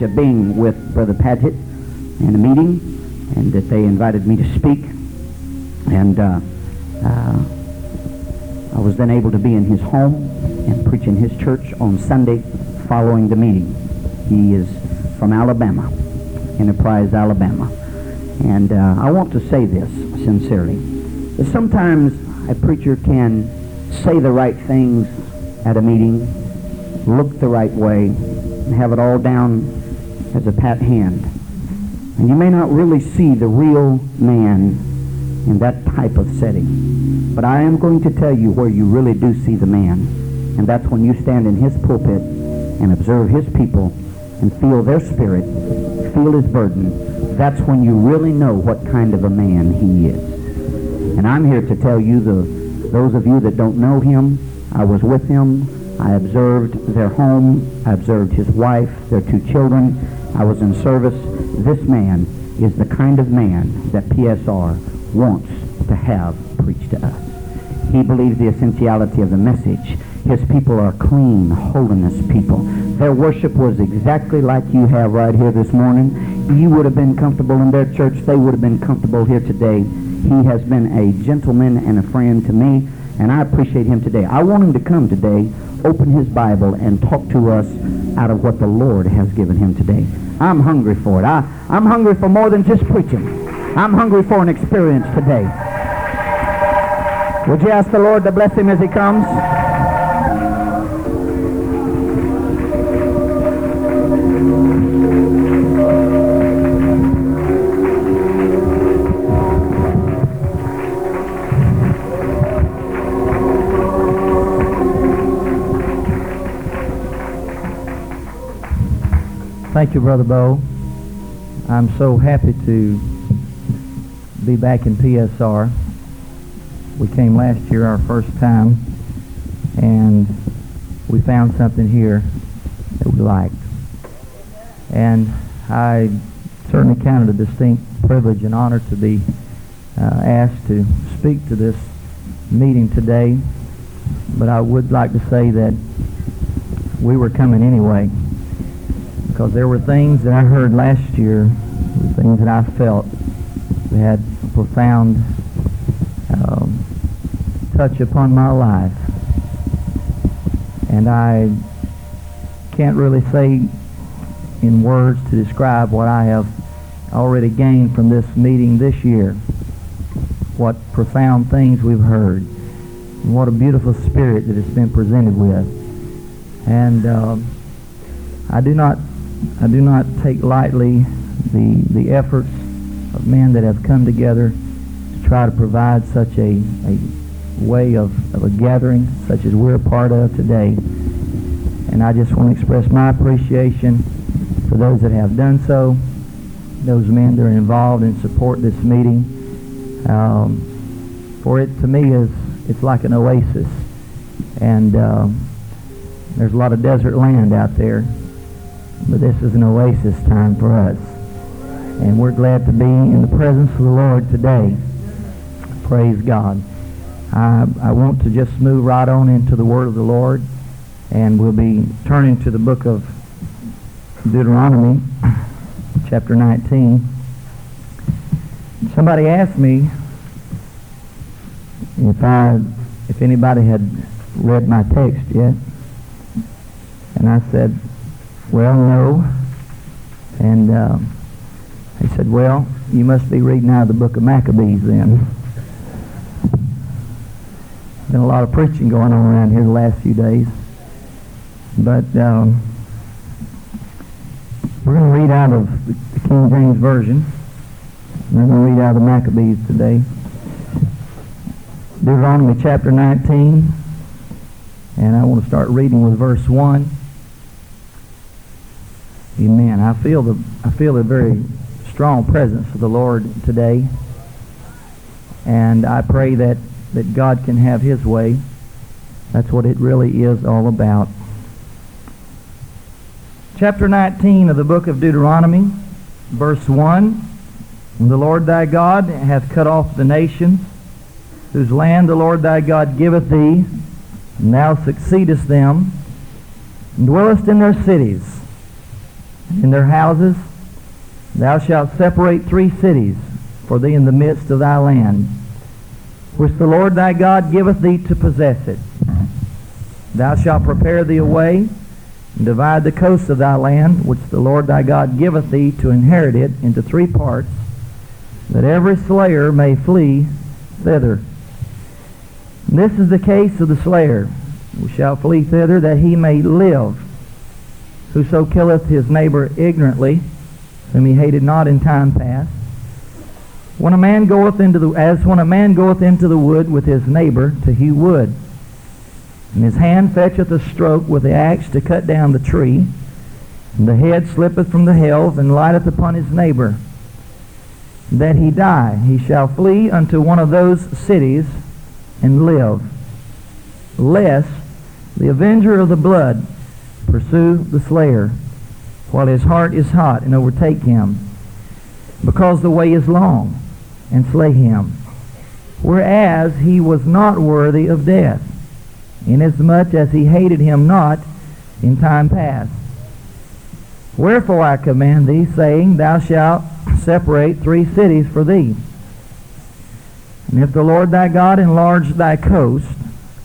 of being with Brother Padgett in a meeting, and that they invited me to speak. And uh, uh, I was then able to be in his home and preach in his church on Sunday following the meeting. He is from Alabama, Enterprise, Alabama. And uh, I want to say this sincerely. That sometimes a preacher can say the right things at a meeting, look the right way, and have it all down as a pat hand. And you may not really see the real man in that type of setting. But I am going to tell you where you really do see the man. And that's when you stand in his pulpit and observe his people and feel their spirit, feel his burden. That's when you really know what kind of a man he is. And I'm here to tell you, the, those of you that don't know him, I was with him. I observed their home. I observed his wife, their two children. I was in service. This man is the kind of man that PSR wants to have preach to us. He believes the essentiality of the message. His people are clean, holiness people. Their worship was exactly like you have right here this morning. You would have been comfortable in their church. They would have been comfortable here today. He has been a gentleman and a friend to me, and I appreciate him today. I want him to come today, open his Bible, and talk to us out of what the Lord has given him today. I'm hungry for it. I, I'm hungry for more than just preaching. I'm hungry for an experience today. Would you ask the Lord to bless him as he comes? Thank you, Brother Bo. I'm so happy to be back in PSR. We came last year our first time, and we found something here that we liked. And I certainly count it a distinct privilege and honor to be uh, asked to speak to this meeting today. But I would like to say that we were coming anyway because there were things that I heard last year, things that I felt that had a profound um, touch upon my life. And I can't really say in words to describe what I have already gained from this meeting this year. What profound things we've heard. And what a beautiful spirit that it's been presented with. And um, I do not I do not take lightly the, the efforts of men that have come together to try to provide such a, a way of, of a gathering such as we're a part of today. And I just want to express my appreciation for those that have done so, those men that are involved and support this meeting. Um, for it to me is it's like an oasis, and um, there's a lot of desert land out there but this is an oasis time for us. And we're glad to be in the presence of the Lord today. Praise God. I, I want to just move right on into the Word of the Lord. And we'll be turning to the book of Deuteronomy, chapter 19. Somebody asked me if I, if anybody had read my text yet. And I said, well, no. And um, he said, well, you must be reading out of the book of Maccabees then. Been a lot of preaching going on around here the last few days. But um, we're going to read out of the King James Version. We're going to read out of the Maccabees today. Deuteronomy chapter 19. And I want to start reading with verse 1. Amen. I feel the I feel a very strong presence of the Lord today. And I pray that, that God can have his way. That's what it really is all about. Chapter 19 of the book of Deuteronomy, verse 1. And the Lord thy God hath cut off the nations, whose land the Lord thy God giveth thee, and thou succeedest them, and dwellest in their cities in their houses. Thou shalt separate three cities for thee in the midst of thy land, which the Lord thy God giveth thee to possess it. Thou shalt prepare thee a way, and divide the coast of thy land, which the Lord thy God giveth thee to inherit it, into three parts, that every slayer may flee thither. And this is the case of the slayer. We shall flee thither that he may live. Whoso killeth his neighbor ignorantly, whom he hated not in time past. When a man goeth into the as when a man goeth into the wood with his neighbor to hew wood, and his hand fetcheth a stroke with the axe to cut down the tree, and the head slippeth from the helve and lighteth upon his neighbor, that he die, he shall flee unto one of those cities and live, lest the avenger of the blood pursue the slayer, while his heart is hot, and overtake him, because the way is long, and slay him, whereas he was not worthy of death, inasmuch as he hated him not in time past. Wherefore I command thee, saying, Thou shalt separate three cities for thee. And if the Lord thy God enlarge thy coast,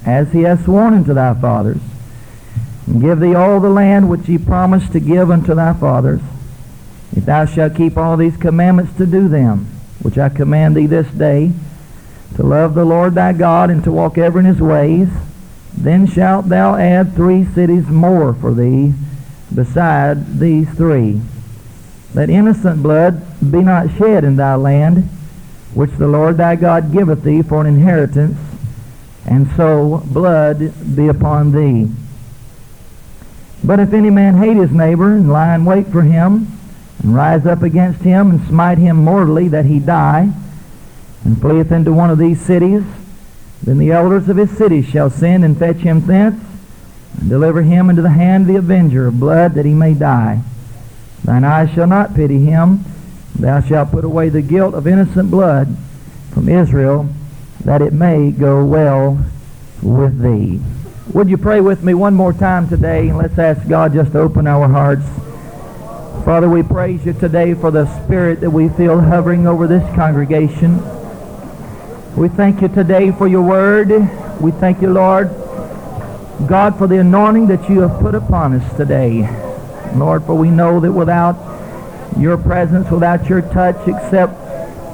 as he hath sworn unto thy fathers, give thee all the land which he promised to give unto thy fathers, if thou shalt keep all these commandments to do them, which I command thee this day, to love the Lord thy God and to walk ever in his ways, then shalt thou add three cities more for thee beside these three. That innocent blood be not shed in thy land, which the Lord thy God giveth thee for an inheritance, and so blood be upon thee. But if any man hate his neighbor, and lie in wait for him, and rise up against him, and smite him mortally, that he die, and fleeth into one of these cities, then the elders of his city shall send and fetch him thence, and deliver him into the hand of the avenger of blood, that he may die. Thine eyes shall not pity him. Thou shalt put away the guilt of innocent blood from Israel, that it may go well with thee. Would you pray with me one more time today? And let's ask God just to open our hearts. Father, we praise you today for the spirit that we feel hovering over this congregation. We thank you today for your word. We thank you, Lord, God, for the anointing that you have put upon us today. Lord, for we know that without your presence, without your touch, except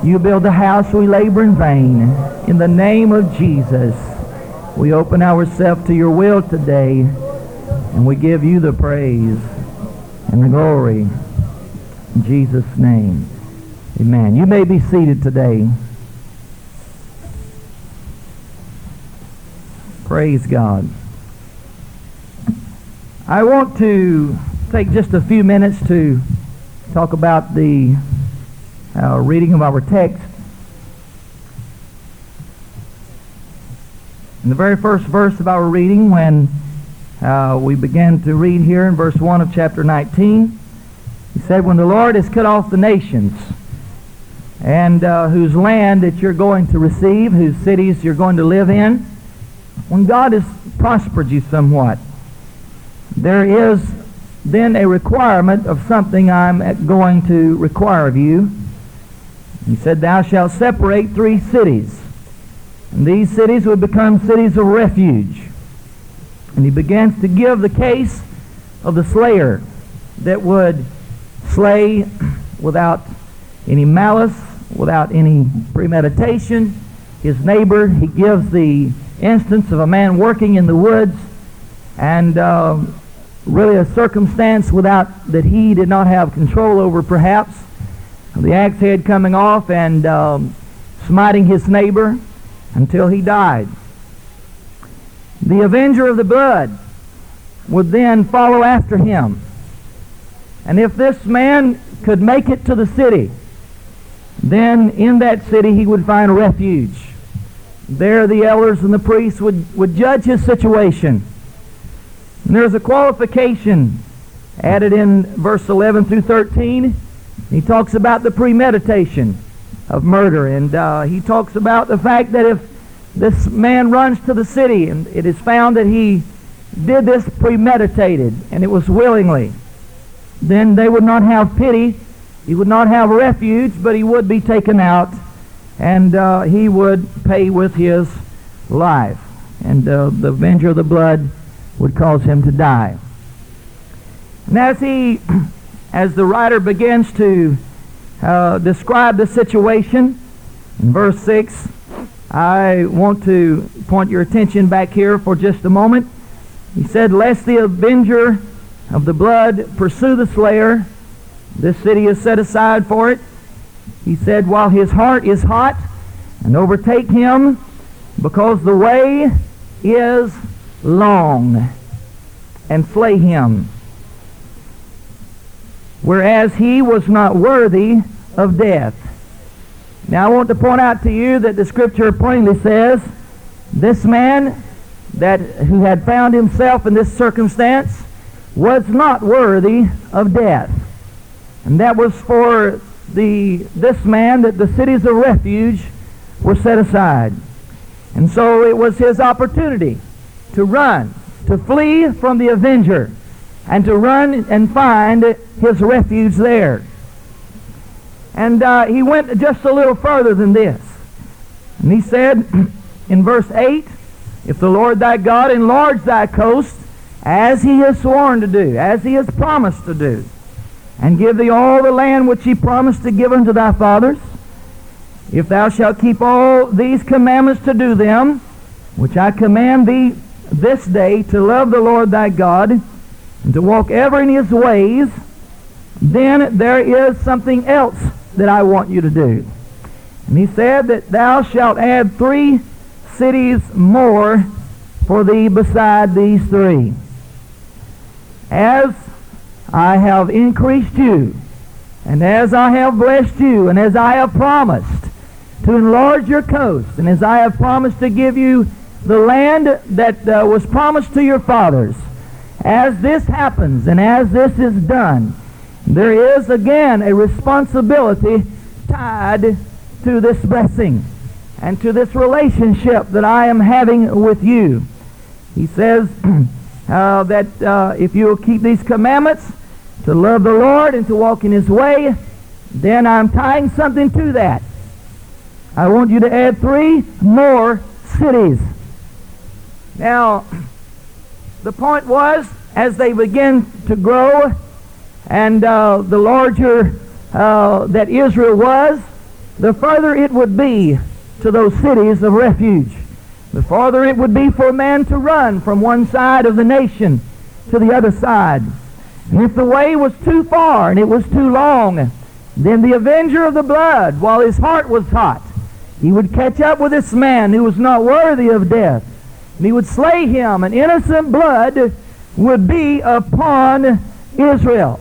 you build the house, we labor in vain. In the name of Jesus, we open ourselves to your will today, and we give you the praise and the glory. In Jesus' name, amen. You may be seated today. Praise God. I want to take just a few minutes to talk about the uh, reading of our text. In the very first verse of our reading, when uh, we began to read here in verse 1 of chapter 19, he said, When the Lord has cut off the nations, and uh, whose land that you're going to receive, whose cities you're going to live in, when God has prospered you somewhat, there is then a requirement of something I'm going to require of you. He said, Thou shalt separate three cities. And these cities would become cities of refuge. And he begins to give the case of the slayer that would slay without any malice, without any premeditation. His neighbor, he gives the instance of a man working in the woods and uh, really a circumstance without that he did not have control over perhaps the axe head coming off and um, smiting his neighbor until he died the avenger of the blood would then follow after him and if this man could make it to the city then in that city he would find refuge there the elders and the priests would, would judge his situation. And there's a qualification added in verse 11 through 13. He talks about the premeditation of murder, and uh, he talks about the fact that if this man runs to the city and it is found that he did this premeditated and it was willingly, then they would not have pity. He would not have refuge, but he would be taken out, and uh, he would pay with his life. And uh, the avenger of the blood would cause him to die. And as he, as the writer begins to uh, describe the situation in verse 6, I want to point your attention back here for just a moment. He said, Lest the avenger of the blood pursue the slayer, this city is set aside for it. He said, While his heart is hot, and overtake him, because the way is long, and slay him. Whereas he was not worthy of death. Now I want to point out to you that the scripture plainly says this man that who had found himself in this circumstance was not worthy of death. And that was for the this man that the cities of refuge were set aside. And so it was his opportunity to run, to flee from the avenger, and to run and find his refuge there. And uh, he went just a little further than this. And he said in verse 8, If the Lord thy God enlarge thy coast, as he has sworn to do, as he has promised to do, and give thee all the land which he promised to give unto thy fathers, if thou shalt keep all these commandments to do them, which I command thee this day to love the Lord thy God, and to walk ever in his ways, then there is something else that I want you to do. And he said that thou shalt add three cities more for thee beside these three. As I have increased you, and as I have blessed you, and as I have promised to enlarge your coast, and as I have promised to give you the land that uh, was promised to your fathers, as this happens and as this is done, there is again a responsibility tied to this blessing and to this relationship that I am having with you. He says uh, that uh, if you will keep these commandments, to love the Lord and to walk in His way, then I'm tying something to that. I want you to add three more cities. Now, the point was, as they begin to grow, and uh, the larger uh, that Israel was, the further it would be to those cities of refuge. The farther it would be for a man to run from one side of the nation to the other side. If the way was too far and it was too long, then the avenger of the blood, while his heart was hot, he would catch up with this man who was not worthy of death. And he would slay him, and innocent blood would be upon Israel.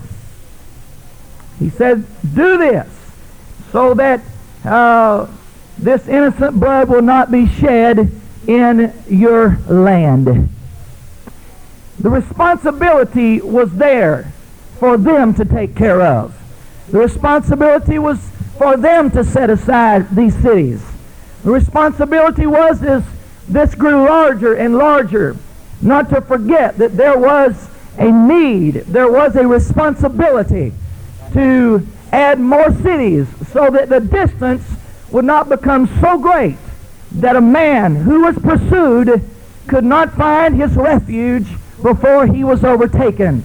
He said, do this so that uh, this innocent blood will not be shed in your land. The responsibility was there for them to take care of. The responsibility was for them to set aside these cities. The responsibility was as this grew larger and larger, not to forget that there was a need, there was a responsibility to add more cities so that the distance would not become so great that a man who was pursued could not find his refuge before he was overtaken.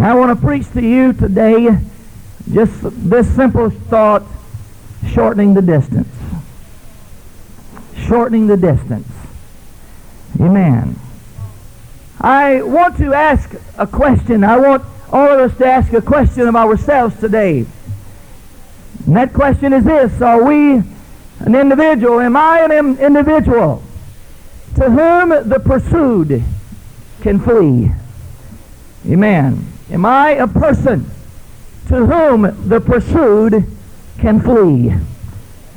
I want to preach to you today just this simple thought, shortening the distance. Shortening the distance. Amen. I want to ask a question. I want all of us to ask a question of ourselves today. And that question is this Are we an individual? Am I an individual to whom the pursued can flee? Amen. Am I a person to whom the pursued can flee?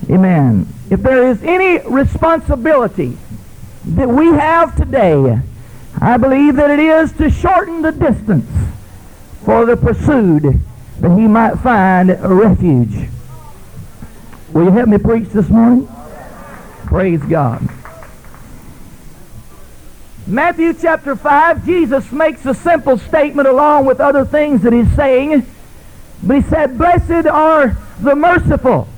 Amen. If there is any responsibility that we have today, I believe that it is to shorten the distance for the pursued that he might find a refuge. Will you help me preach this morning? Praise God. Matthew chapter 5, Jesus makes a simple statement along with other things that he's saying. But he said, Blessed are the merciful.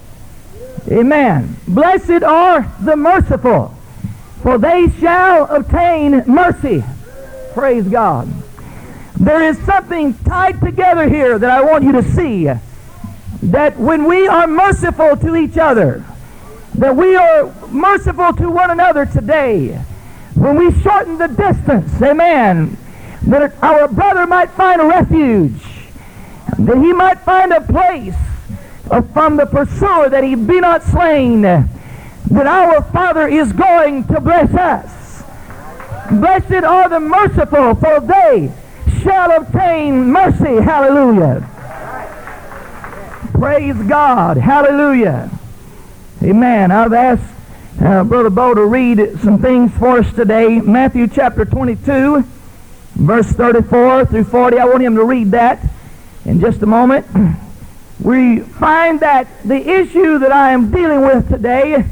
Amen. Blessed are the merciful, for they shall obtain mercy. Praise God. There is something tied together here that I want you to see. That when we are merciful to each other, that we are merciful to one another today, when we shorten the distance, amen, that our brother might find a refuge, that he might find a place from the pursuer, that he be not slain, that our Father is going to bless us. Blessed are the merciful, for they shall obtain mercy. Hallelujah. Praise God. Hallelujah. Amen. I've asked uh, Brother Bo to read some things for us today. Matthew chapter 22, verse 34 through 40. I want him to read that in just a moment. We find that the issue that I am dealing with today,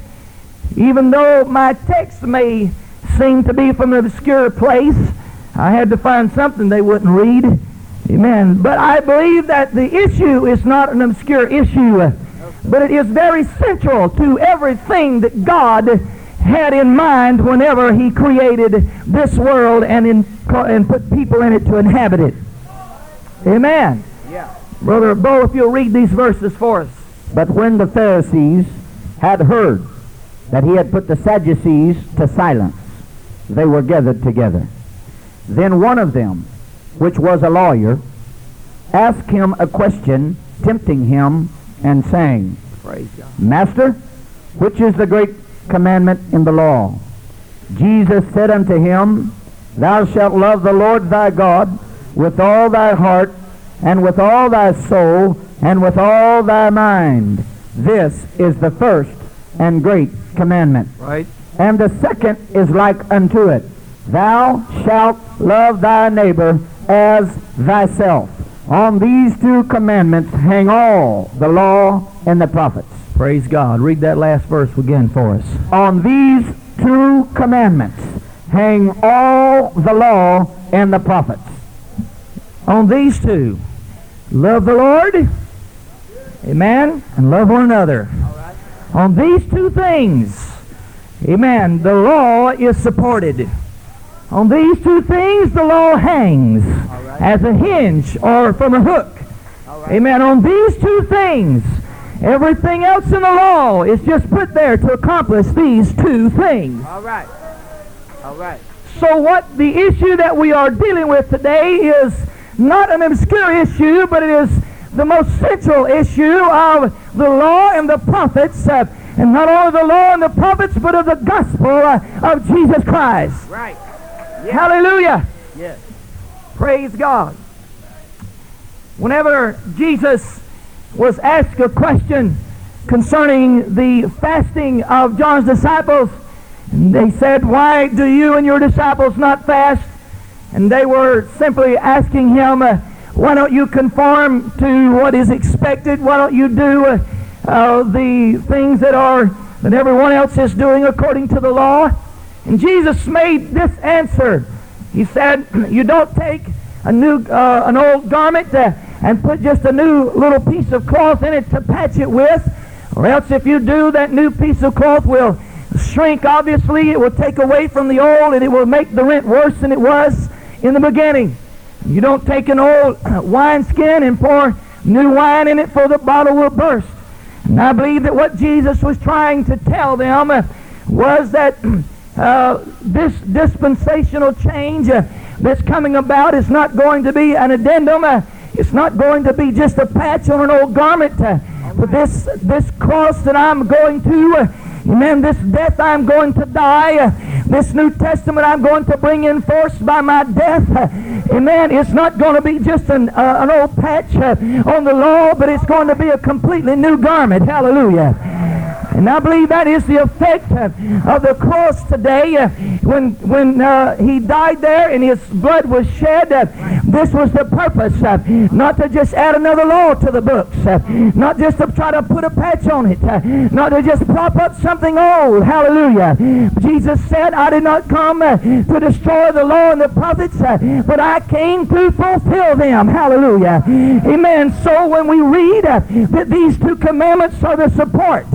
even though my text may seem to be from an obscure place, I had to find something they wouldn't read. Amen. But I believe that the issue is not an obscure issue, but it is very central to everything that God had in mind whenever he created this world and, in, and put people in it to inhabit it. Amen. Yeah. Brother Bo, if you'll read these verses for us. But when the Pharisees had heard that he had put the Sadducees to silence, they were gathered together. Then one of them, which was a lawyer, asked him a question, tempting him, and saying, Master, which is the great commandment in the law? Jesus said unto him, Thou shalt love the Lord thy God with all thy heart, and with all thy soul, and with all thy mind. This is the first and great commandment. Right. And the second is like unto it. Thou shalt love thy neighbor as thyself. On these two commandments hang all the law and the prophets. Praise God. Read that last verse again for us. On these two commandments hang all the law and the prophets. On these two, love the Lord, amen, and love one another. On these two things, amen, the law is supported. On these two things, the law hangs as a hinge or from a hook. Amen. On these two things, everything else in the law is just put there to accomplish these two things. All right. All right. So what the issue that we are dealing with today is not an obscure issue, but it is the most central issue of the law and the prophets, uh, and not only the law and the prophets, but of the gospel uh, of Jesus Christ. Right. Hallelujah. Yes. Praise God. Whenever Jesus was asked a question concerning the fasting of John's disciples, they said, Why do you and your disciples not fast? And they were simply asking him, uh, Why don't you conform to what is expected? Why don't you do uh, uh, the things that are that everyone else is doing according to the law? And Jesus made this answer. He said, You don't take a new, uh, an old garment uh, and put just a new little piece of cloth in it to patch it with, or else if you do, that new piece of cloth will shrink, obviously. It will take away from the old, and it will make the rent worse than it was in the beginning. You don't take an old wineskin and pour new wine in it, for the bottle will burst. And I believe that what Jesus was trying to tell them uh, was that uh, this dispensational change uh, that's coming about is not going to be an addendum. Uh, it's not going to be just a patch on an old garment. Uh, but this this cross that I'm going to, amen, this death I'm going to die, this New Testament I'm going to bring in force by my death, amen, it's not going to be just an, uh, an old patch uh, on the law, but it's going to be a completely new garment. Hallelujah. And I believe that is the effect of the cross today. Uh, when when uh, he died there and his blood was shed, uh, This was the purpose, uh, not to just add another law to the books, uh, not just to try to put a patch on it, uh, not to just prop up something old. Hallelujah. Jesus said, I did not come to destroy the law and the prophets, but I came to fulfill them. Hallelujah. Amen. So when we read that these two commandments are the support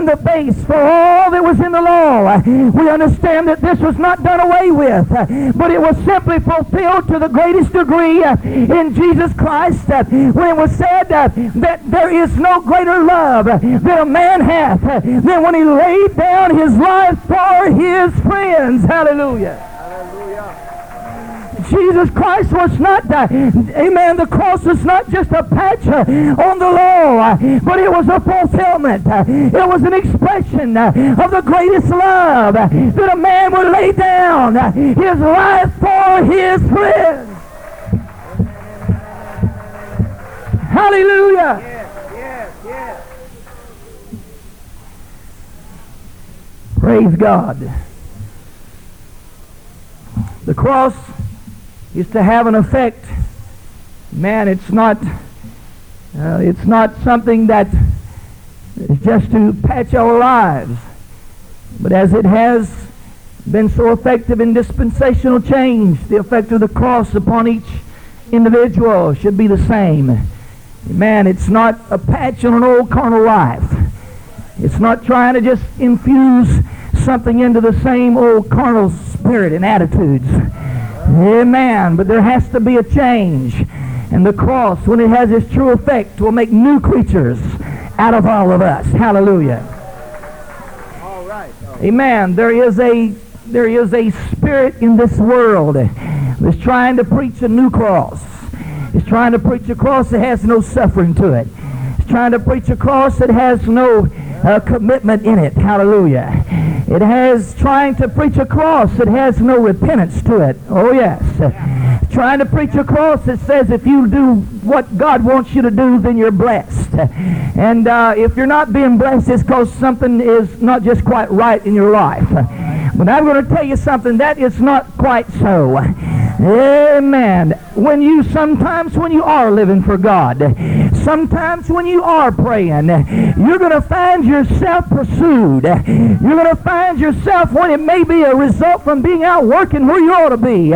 and the base for all that was in the law, we understand that this was not done away with, but it was simply fulfilled to the greatest degree uh, in Jesus Christ uh, when it was said uh, that there is no greater love that a man hath than when he laid down his life for his friends. Hallelujah. Jesus Christ was not, amen, the cross was not just a patch uh, on the law, uh, but it was a fulfillment. Uh, it was an expression of the greatest love that a man would lay down his life for his friends. Hallelujah. Praise God. The cross is to have an effect. Man, it's not uh, it's not something that is just to patch our lives. But as it has been so effective in dispensational change, the effect of the cross upon each individual should be the same. Man, it's not a patch on an old carnal life. It's not trying to just infuse something into the same old carnal spirit and attitudes. Amen. But there has to be a change. And the cross, when it has its true effect, will make new creatures out of all of us. Hallelujah. All right. Amen. There is a there is a spirit in this world that's trying to preach a new cross. It's trying to preach a cross that has no suffering to it. It's trying to preach a cross that has no uh, commitment in it. Hallelujah. It has trying to preach a cross that has no repentance to it. Oh yes. Trying to preach a cross that says if you do what God wants you to do, then you're blessed. And uh, if you're not being blessed, it's because something is not just quite right in your life. But I'm going to tell you something that is not quite so. Amen. When you sometimes when you are living for God, sometimes when you are praying, you're going to find yourself pursued. You're going to find yourself when it may be a result from being out working where you ought to be,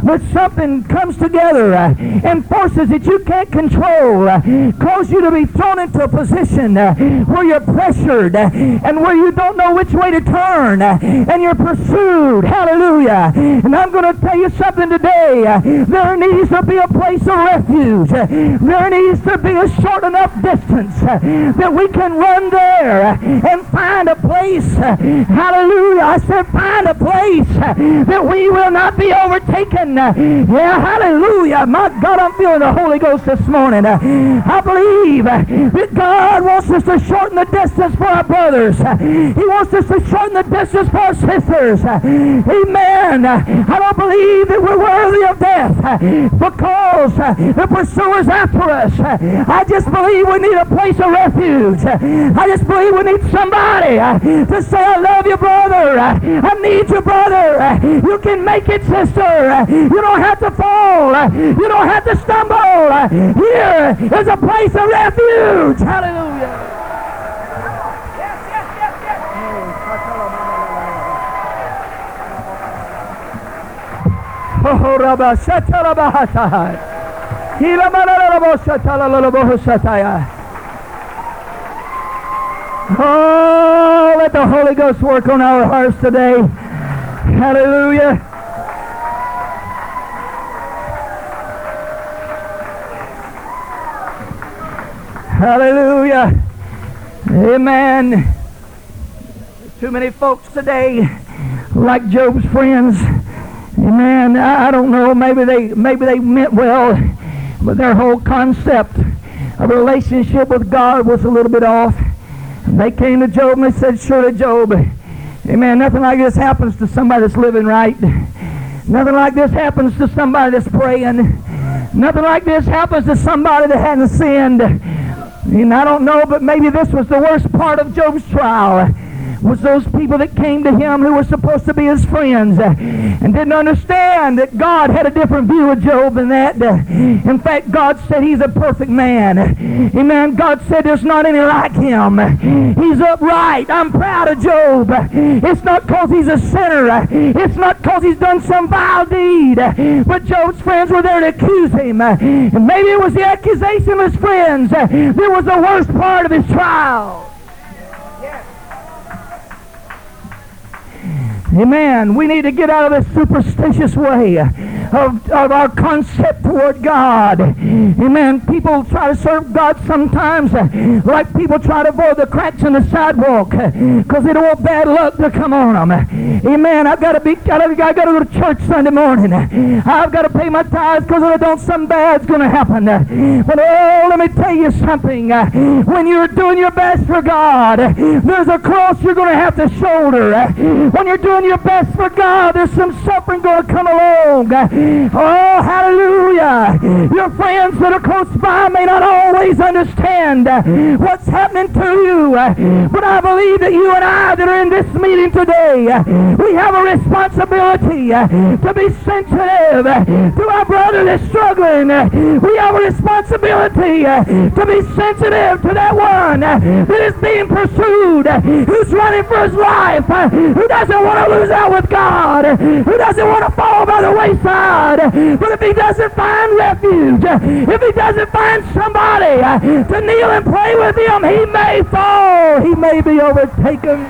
but something comes together uh, and forces that you can't control, uh, cause you to be thrown into a position uh, where you're pressured and where you don't know which way to turn, and you're pursued. Hallelujah. And I'm going to tell you something today. There needs to be a place of refuge. There needs to be a short enough distance that we can run there and find a place. Hallelujah. I said find a place that we will not be overtaken. Yeah, hallelujah. My God, I'm feeling the Holy Ghost this morning. I believe that God wants us to shorten the distance for our brothers. He wants us to shorten the distance for our sisters. Amen. I don't believe that we're worthy of death uh, because uh, the pursuer's after us. Uh, I just believe we need a place of refuge. I just believe we need somebody to say, I love you, brother. I need you, brother. You can make it, sister. You don't have to fall. You don't have to stumble. Here is a place of refuge. Hallelujah. Oh, let the Holy Ghost work on our hearts today. Hallelujah. Hallelujah. Amen. Too many folks today, like Job's friends, Amen. I don't know. Maybe they maybe they meant well, but their whole concept of relationship with God was a little bit off. They came to Job and they said, "Surely, Job, Amen. Nothing like this happens to somebody that's living right. Nothing like this happens to somebody that's praying. Nothing like this happens to somebody that hasn't sinned." And I don't know, but maybe this was the worst part of Job's trial was those people that came to him who were supposed to be his friends uh, and didn't understand that God had a different view of Job than that. Uh, in fact, God said he's a perfect man. Uh, amen. God said there's not any like him. Uh, he's upright. I'm proud of Job. Uh, it's not because he's a sinner. It's not because he's done some vile deed. But Job's friends were there to accuse him. And maybe it was the accusation of his friends that was the worst part of his trial. Amen. We need to get out of this superstitious way of, of our concept toward God. Amen. People try to serve God sometimes like people try to avoid the cracks in the sidewalk because they don't want bad luck to come on them. Amen. I've got to be, I've got to go to church Sunday morning. I've got to pay my tithes because if I don't, something bad's going to happen. But oh, let me tell you something. When you're doing your best for God, there's a cross you're going to have to shoulder. When you're doing your best for God, there's some suffering going to come along. Oh, hallelujah. Your friends that are close by may not always understand what's happening to you. But I believe that you and I that are in this meeting today, we have a responsibility to be sensitive to our brother that's struggling. We have a responsibility to be sensitive to that one that is being pursued, who's running for his life, who doesn't want to lose out with God, who doesn't want to fall by the wayside. But if he doesn't find refuge, if he doesn't find somebody uh, to kneel and pray with him, he may fall. He may be overtaken.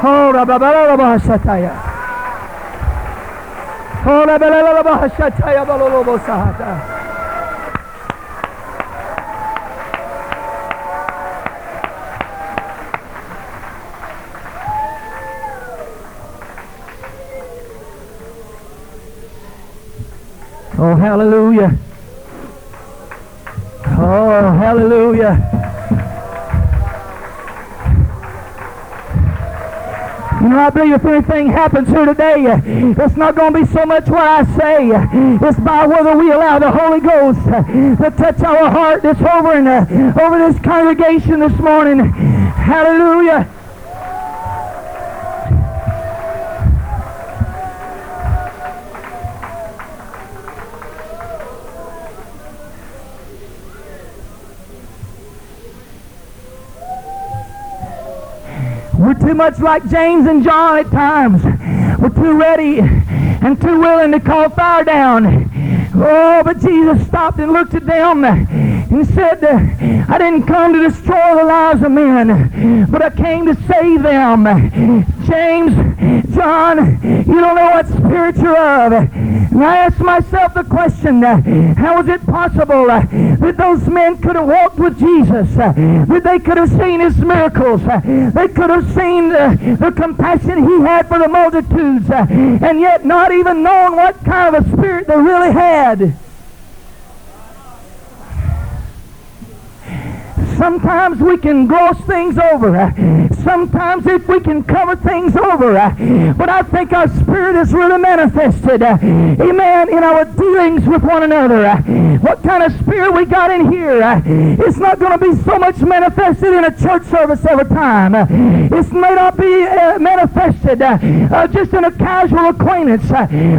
Oh, oh Oh, hallelujah. Oh, hallelujah. You know, I believe if anything happens here today, it's not going to be so much what I say. It's by whether we allow the Holy Ghost to touch our heart that's over, in, uh, over this congregation this morning. Hallelujah. We're too much like James and John at times. We're too ready and too willing to call fire down. Oh, but Jesus stopped and looked at them and said, I didn't come to destroy the lives of men, but I came to save them. James, John, you don't know what spirit you're of. I asked myself the question, uh, how is it possible uh, that those men could have walked with Jesus, uh, that they could have seen his miracles, they could have seen the, the compassion he had for the multitudes, and yet not even knowing what kind of a spirit they really had. Sometimes we can gloss things over. Sometimes if we can cover things over. But I think our spirit is really manifested. Amen. In our dealings with one another. What kind of spirit we got in here. It's not going to be so much manifested in a church service every time. It may not be uh, manifested uh, just in a casual acquaintance.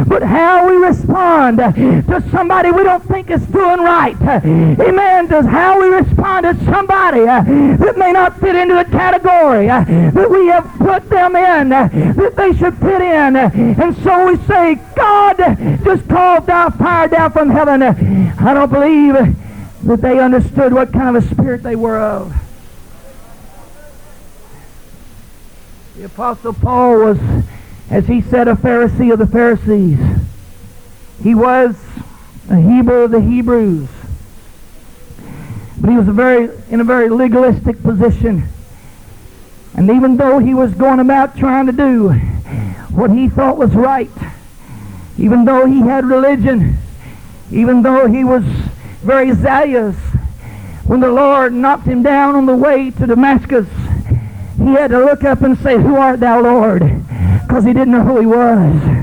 But how we respond to somebody we don't think is doing right. Amen. Does how we respond to somebody uh, that may not fit into the category uh, that we have put them in, uh, that they should fit in. and so we say, God just called down fire down from heaven. I don't believe that they understood what kind of a spirit they were of. The Apostle Paul was, as he said, a Pharisee of the Pharisees. He was a Hebrew of the Hebrews. But he was a very, in a very legalistic position. And even though he was going about trying to do what he thought was right, even though he had religion, even though he was very zealous, when the Lord knocked him down on the way to Damascus, he had to look up and say, Who art thou, Lord? Because he didn't know who he was.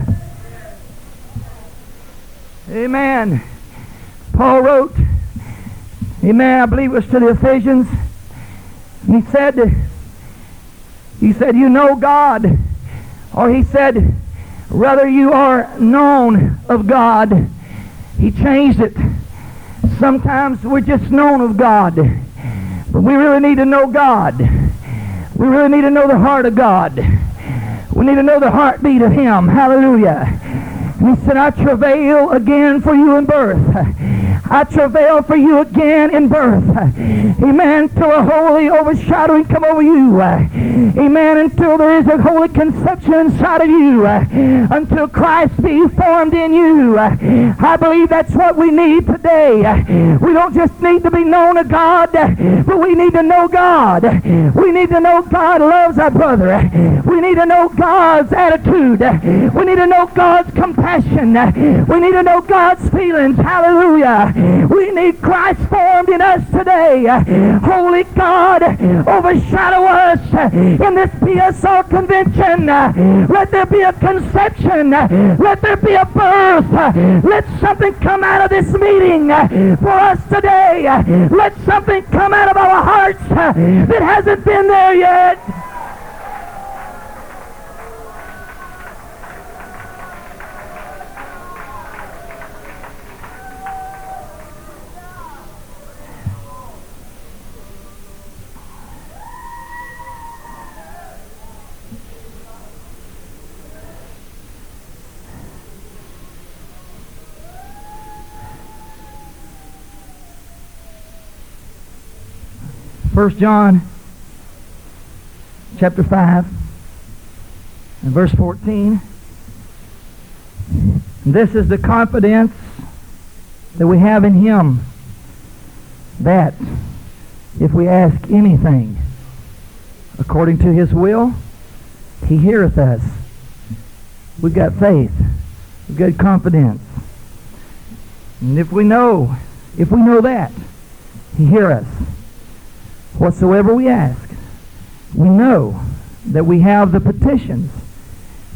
Amen. Paul wrote Amen. I believe it was to the Ephesians. He said, he said, you know God. Or he said, Rather, you are known of God. He changed it. Sometimes we're just known of God. But we really need to know God. We really need to know the heart of God. We need to know the heartbeat of Him. Hallelujah. And he said, I travail again for you in birth. I travail for you again in birth. Amen. Till a holy overshadowing come over you. Amen. Until there is a holy conception inside of you. Until Christ be formed in you. I believe that's what we need today. We don't just need to be known of God, but we need to know God. We need to know God loves our brother. We need to know God's attitude. We need to know God's compassion. We need to know God's feelings. Hallelujah. We need Christ formed in us today. Holy God, overshadow us in this PSR convention. Let there be a conception. Let there be a birth. Let something come out of this meeting for us today. Let something come out of our hearts that hasn't been there yet. First John chapter 5 and verse 14. This is the confidence that we have in him that if we ask anything according to his will, he heareth us. We've got faith. We've got confidence. And if we know, if we know that, he hear us whatsoever we ask, we know that we have the petitions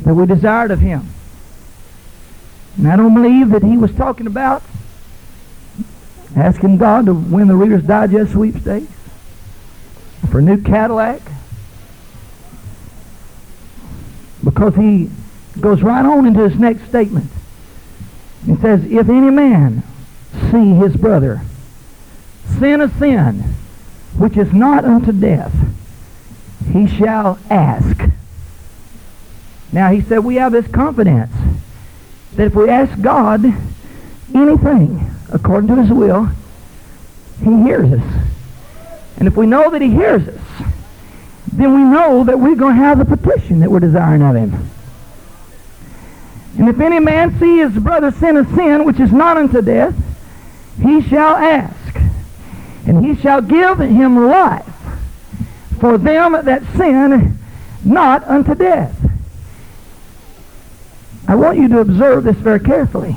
that we desired of him. And I don't believe that he was talking about asking God to win the Reader's Digest sweepstakes for a new Cadillac. Because he goes right on into his next statement. He says, If any man see his brother sin a sin which is not unto death, he shall ask. Now he said we have this confidence that if we ask God anything according to his will, he hears us. And if we know that he hears us, then we know that we're going to have the petition that we're desiring of him. And if any man see his brother sin a sin which is not unto death, he shall ask and he shall give him life for them that sin not unto death. I want you to observe this very carefully.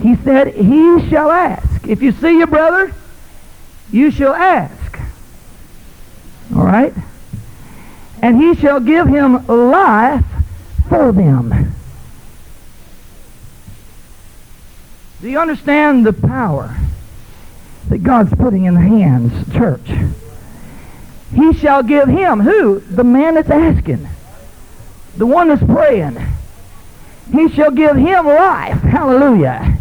He said, He shall ask. If you see your brother, you shall ask. All right? And he shall give him life for them. Do you understand the power? That God's putting in the hands, church. He shall give him, who? The man that's asking. The one that's praying. He shall give him life. Hallelujah.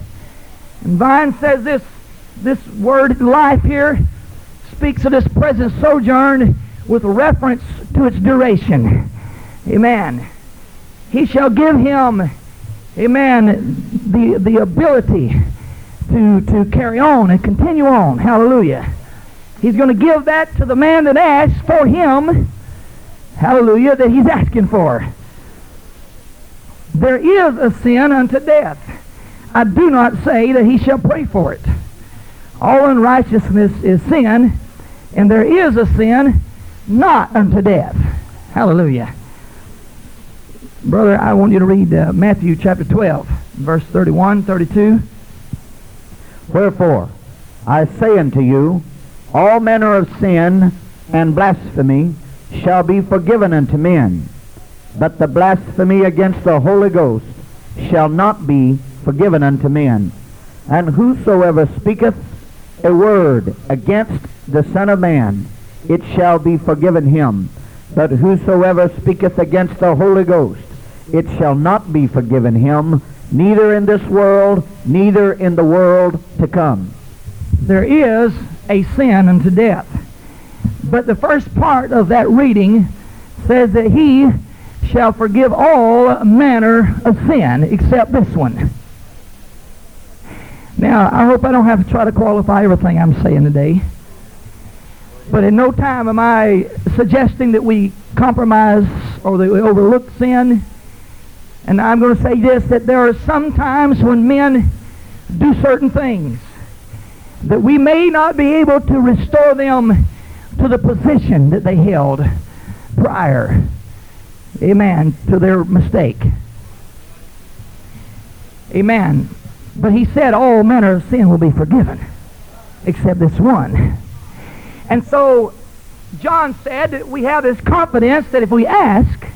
And Vine says this, this word life here speaks of this present sojourn with reference to its duration. Amen. He shall give him, amen, the, the ability to, to carry on and continue on. Hallelujah. He's going to give that to the man that asks for him. Hallelujah, that he's asking for. There is a sin unto death. I do not say that he shall pray for it. All unrighteousness is sin, and there is a sin not unto death. Hallelujah. Brother, I want you to read uh, Matthew chapter 12, verse 31, 32. Wherefore, I say unto you, all manner of sin and blasphemy shall be forgiven unto men, but the blasphemy against the Holy Ghost shall not be forgiven unto men. And whosoever speaketh a word against the Son of Man, it shall be forgiven him. But whosoever speaketh against the Holy Ghost, it shall not be forgiven him, neither in this world, neither in the world to come. There is a sin unto death. But the first part of that reading says that he shall forgive all manner of sin except this one. Now, I hope I don't have to try to qualify everything I'm saying today. But in no time am I suggesting that we compromise or that we overlook sin. And I'm going to say this, that there are some times when men do certain things that we may not be able to restore them to the position that they held prior, amen, to their mistake. Amen. But he said all manner of sin will be forgiven, except this one. And so John said that we have this confidence that if we ask,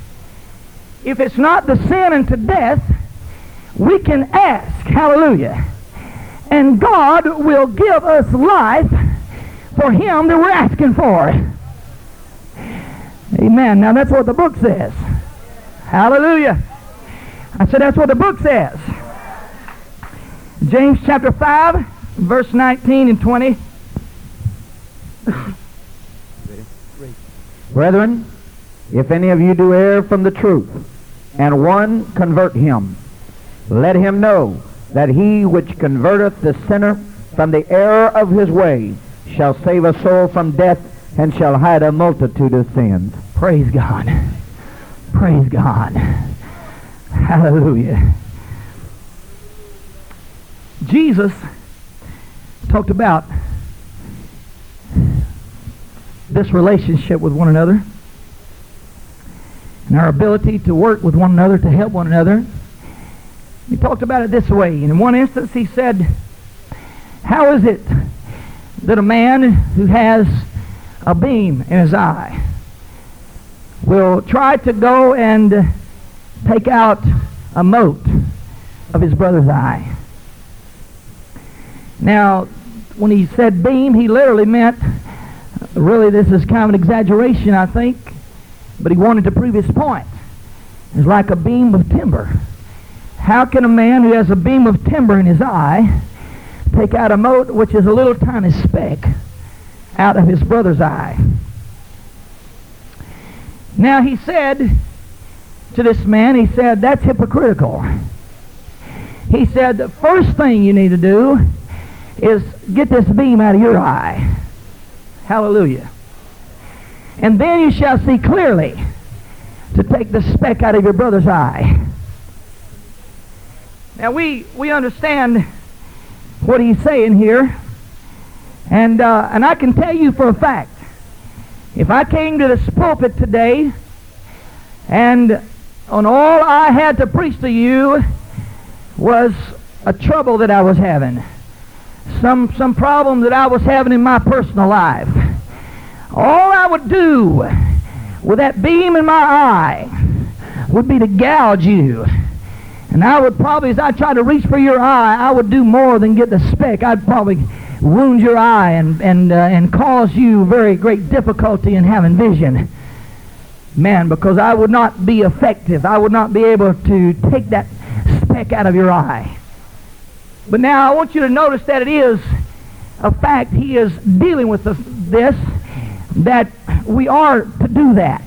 if it's not the sin unto death, we can ask. Hallelujah. And God will give us life for him that we're asking for. Amen. Now that's what the book says. Hallelujah. I said that's what the book says. James chapter 5, verse 19 and 20. Brethren, if any of you do err from the truth, and one convert him, let him know that he which converteth the sinner from the error of his way shall save a soul from death and shall hide a multitude of sins. Praise God. Praise God. Hallelujah. Jesus talked about this relationship with one another and our ability to work with one another to help one another. He talked about it this way. In one instance, he said, How is it that a man who has a beam in his eye will try to go and take out a mote of his brother's eye? Now, when he said beam, he literally meant, really, this is kind of an exaggeration, I think, but he wanted to prove his point. It's like a beam of timber. How can a man who has a beam of timber in his eye take out a mote, which is a little tiny speck, out of his brother's eye? Now he said to this man, he said, that's hypocritical. He said, the first thing you need to do is get this beam out of your eye. Hallelujah. And then you shall see clearly to take the speck out of your brother's eye. Now we, we understand what he's saying here. And, uh, and I can tell you for a fact, if I came to this pulpit today and on all I had to preach to you was a trouble that I was having, some, some problem that I was having in my personal life, all I would do with that beam in my eye would be to gouge you. And I would probably, as I tried to reach for your eye, I would do more than get the speck. I'd probably wound your eye and, and, uh, and cause you very great difficulty in having vision. Man, because I would not be effective. I would not be able to take that speck out of your eye. But now I want you to notice that it is a fact he is dealing with this, that we are to do that.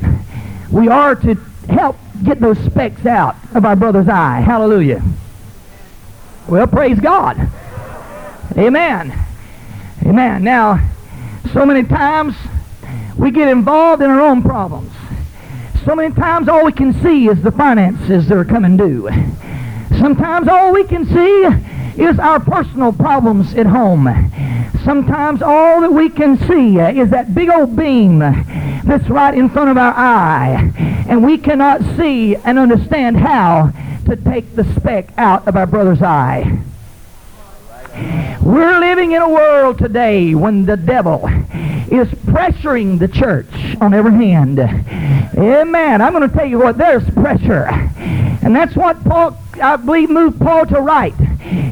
We are to help get those specks out of our brother's eye. Hallelujah. Well, praise God. Amen. Amen. Now, so many times we get involved in our own problems. So many times all we can see is the finances that are coming due. Sometimes all we can see is our personal problems at home. Sometimes all that we can see is that big old beam that's right in front of our eye. And we cannot see and understand how to take the speck out of our brother's eye. We're living in a world today when the devil is pressuring the church on every hand. Amen. I'm going to tell you what, there's pressure. And that's what Paul, I believe, moved Paul to write.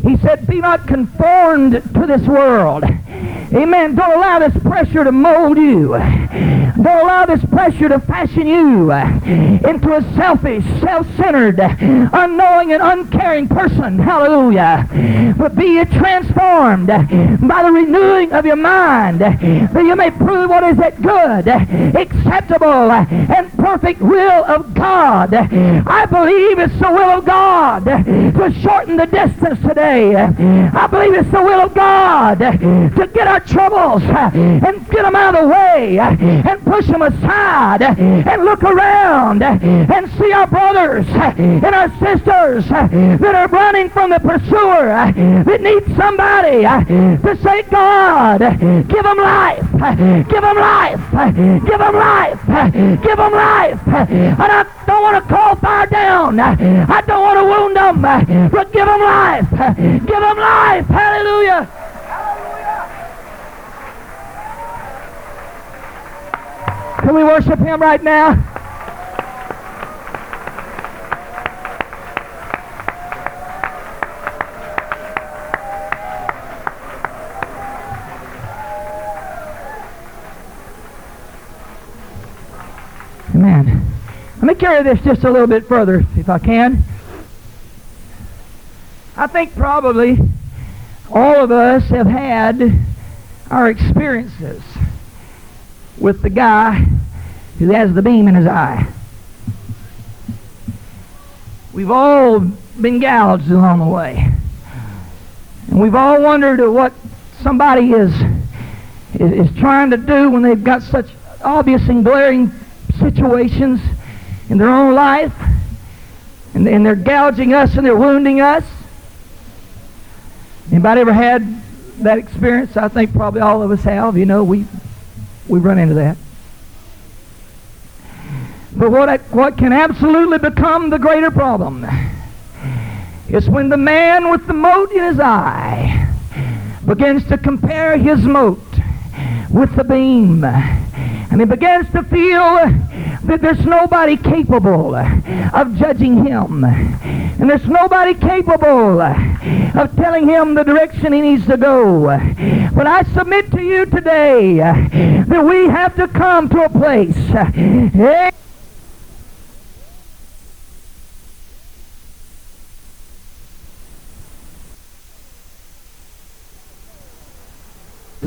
He said, Be not conformed to this world. Amen. Don't allow this pressure to mold you. Don't allow this pressure to fashion you into a selfish, self-centered, unknowing, and uncaring person. Hallelujah. But be ye transformed by the renewing of your mind, that you may prove what is that good, acceptable, and perfect will of God. I believe it's the will of God to shorten the distance today. I believe it's the will of God to get our troubles uh, and get them out of the way uh, and push them aside uh, and look around and see our brothers and our sisters that are running from the pursuer that need somebody to say, God, give them life, give them life, give them life, give them life. And I don't want to call fire down. I don't want to wound them, but give them life. Give them life. Hallelujah. Can we worship him right now? Amen. Let me carry this just a little bit further, if I can. I think probably all of us have had our experiences with the guy who has the beam in his eye. We've all been gouged along the way. And we've all wondered what somebody is, is, is trying to do when they've got such obvious and glaring situations in their own life. And, and they're gouging us and they're wounding us. Anybody ever had that experience? I think probably all of us have. You know, we we run into that. But what, what can absolutely become the greater problem is when the man with the mote in his eye begins to compare his mote with the beam. And he begins to feel that there's nobody capable of judging him. And there's nobody capable of telling him the direction he needs to go. But I submit to you today that we have to come to a place.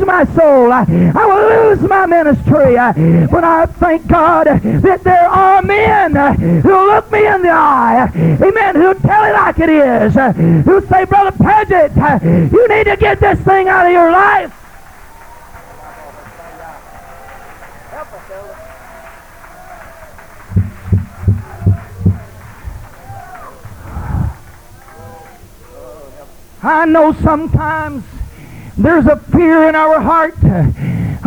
My soul. I, will lose my ministry. Uh, but I thank God that there are men uh, who look me in the eye. Amen. Who tell it like it is. Uh, who say, Brother Padgett, you need to get this thing out of your life. I know sometimes there's a fear in our heart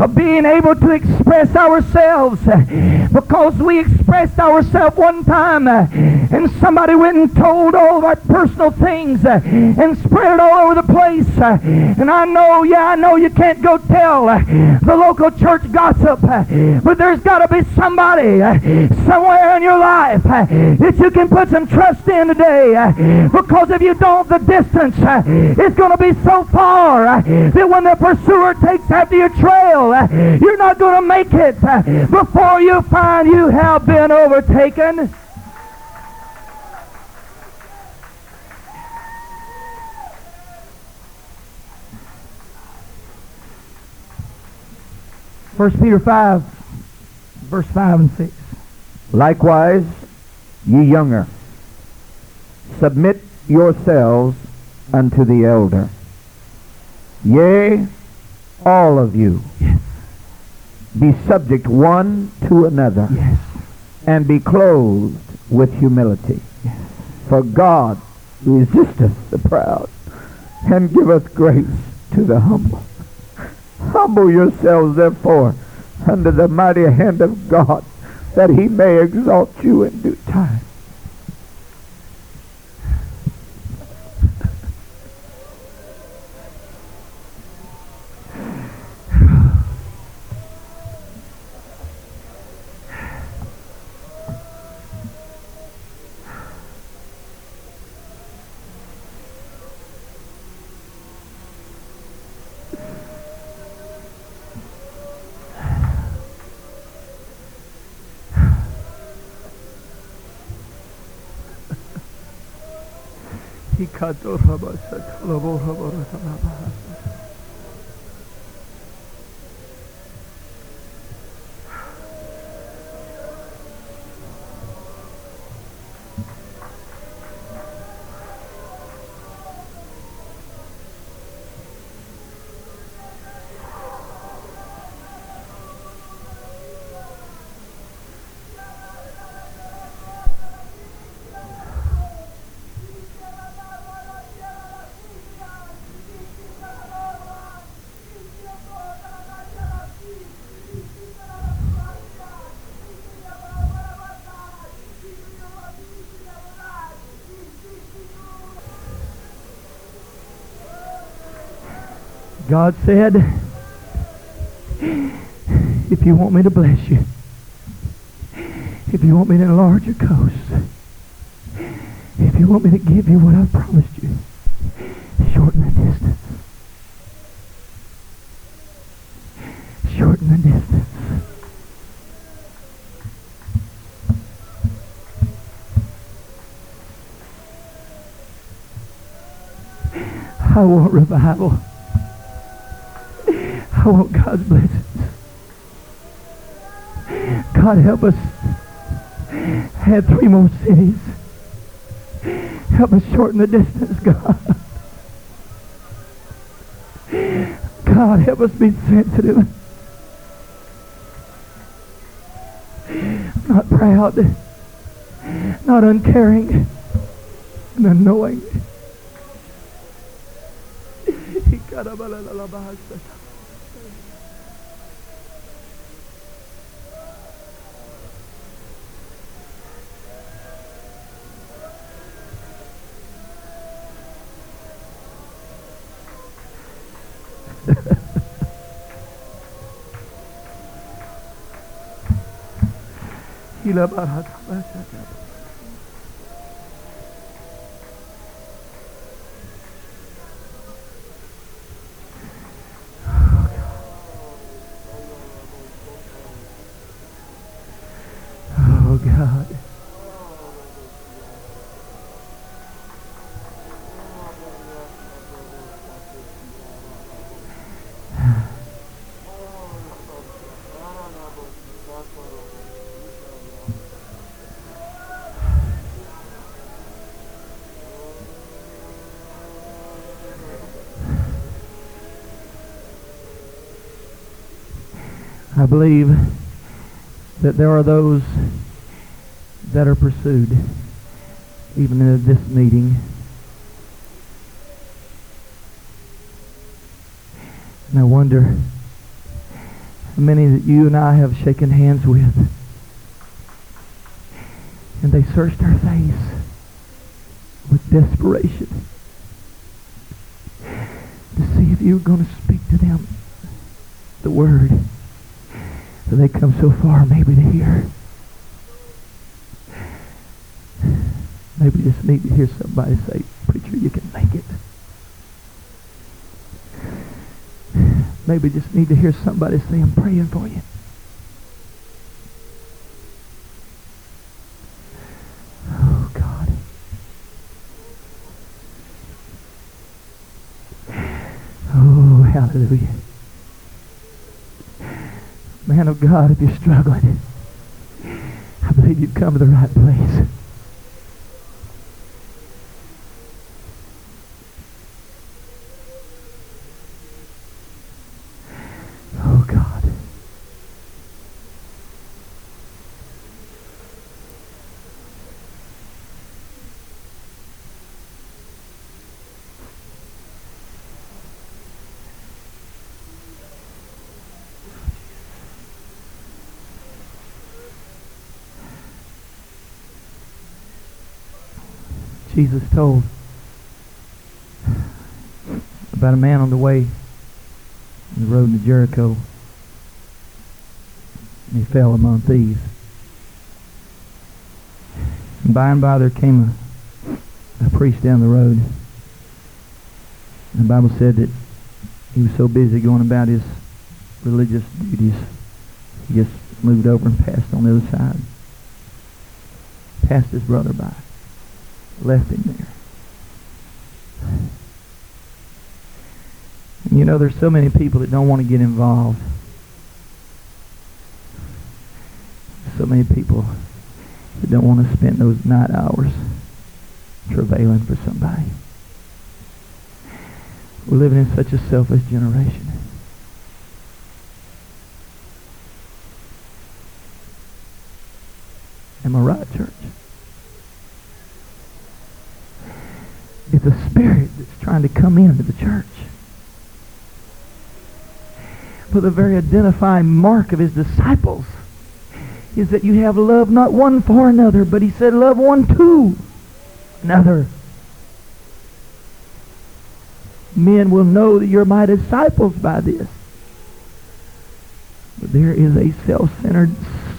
of being able to express ourselves eh, because we expressed ourselves one time eh, and somebody went and told all of our personal things eh, and spread it all over the place. And I know, yeah, I know you can't go tell the local church gossip, but there's got to be somebody somewhere in your life that you can put some trust in today because if you don't, the distance is going to be so far that when the pursuer takes after your trail, Uh, you're not going to make it uh, before you find you have been overtaken. First Peter 5, verse 5 and 6. Likewise, ye younger, submit yourselves unto the elder. Yea, all of you, Yes, be subject one to another, yes, and be clothed with humility. yes. For God resisteth the proud, and giveth grace to the humble. Humble yourselves, therefore, under the mighty hand of God, that he may exalt you in due time. ساتھ رسواب God said, if you want me to bless you, if you want me to enlarge your coast, if you want me to give you what I've promised you, shorten the distance. Shorten the distance. I want revival. Oh, I want God's blessings. God help us have three more cities. Help us shorten the distance, God. God, help us be sensitive. Not proud. Not uncaring. And unknowing. وسیلہ پا تھا۔ I believe that there are those that are pursued, even in this meeting. And I wonder how many that you and I have shaken hands with. And they searched our face with desperation to see if you were going to speak to them the word that they come so far maybe to hear. Maybe just need to hear somebody say, Preacher, you can make it. Maybe just need to hear somebody say, I'm praying for you. Oh, God. Oh, hallelujah. Man of God, if you're struggling, I believe you've come to the right place. Oh, God. Jesus told about a man on the way on the road to Jericho. And he fell among thieves. And by and by there came a, a priest down the road. And the Bible said that he was so busy going about his religious duties, he just moved over and passed on the other side. Passed his brother by left him there. And you know, there's so many people that don't want to get involved. So many people that don't want to spend those night hours travailing for somebody. We're living in such a selfish generation. Am I right, church? It's a spirit that's trying to come into the church. But the very identifying mark of his disciples is that you have love not one for another, but he said love one to another. Men will know that you're my disciples by this. But there is a self-centered,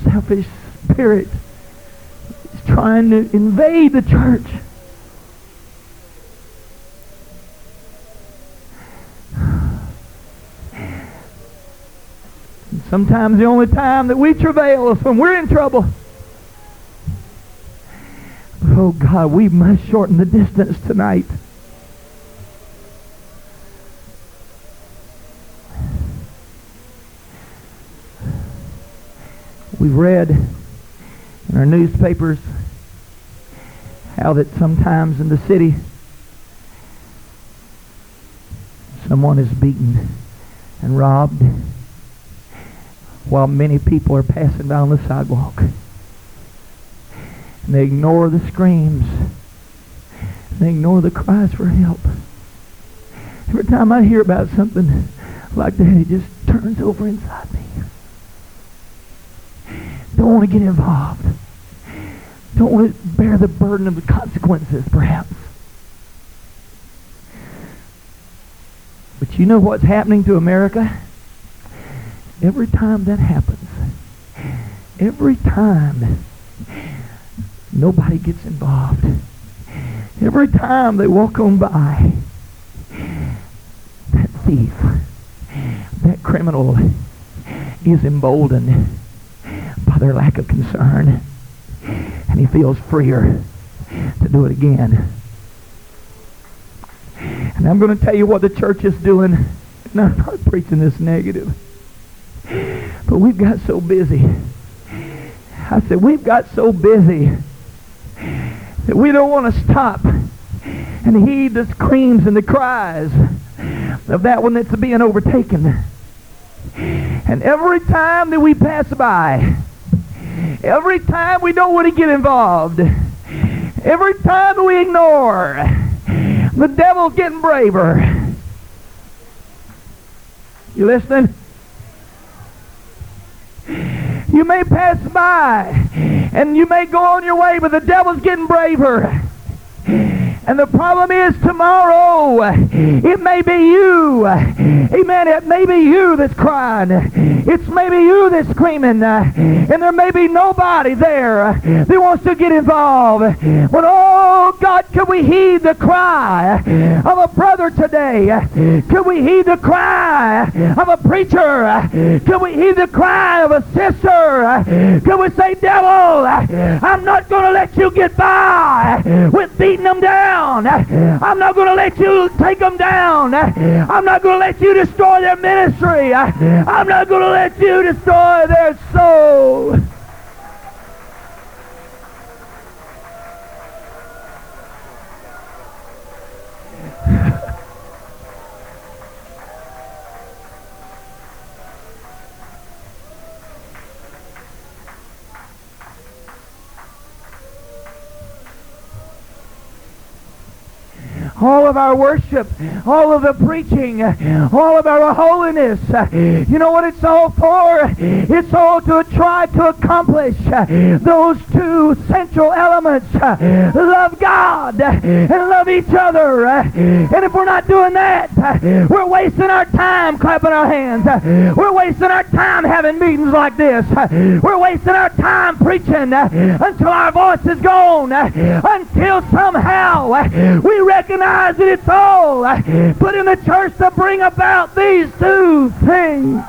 selfish spirit that's trying to invade the church. Sometimes the only time that we travail is when we're in trouble. Oh God, we must shorten the distance tonight. We've read in our newspapers how that sometimes in the city someone is beaten and robbed while many people are passing down the sidewalk. And they ignore the screams. And They ignore the cries for help. Every time I hear about something like that, it just turns over inside me. Don't want to get involved. Don't want to bear the burden of the consequences, perhaps. But you know what's happening to America? Every time that happens, every time nobody gets involved, every time they walk on by, that thief, that criminal is emboldened by their lack of concern, and he feels freer to do it again. And I'm going to tell you what the church is doing. And I'm not preaching this negative. But we've got so busy. I said, we've got so busy that we don't want to stop and heed the screams and the cries of that one that's being overtaken. And every time that we pass by, every time we don't want to get involved, every time we ignore, the devil's getting braver. You listening? You may pass by and you may go on your way, but the devil's getting braver. And the problem is tomorrow, it may be you. Amen. It may be you that's crying. It's maybe you that's screaming. Uh, and there may be nobody there uh, that wants to get involved. But oh God, could we heed the cry of a brother today? Could we heed the cry of a preacher? Could we heed the cry of a sister? Could we say, devil, I'm not going to let you get by with beating them down. I'm not going to let you take them down. I'm not going to let you destroy their ministry. I'm not going to let you destroy their soul. All of our worship, all of the preaching, all of our holiness. You know what it's all for? It's all to try to accomplish those two central elements. Love God and love each other. And if we're not doing that, we're wasting our time clapping our hands. We're wasting our time having meetings like this. We're wasting our time preaching until our voice is gone. Until somehow we recognize that it's all put in the church to bring about these two things.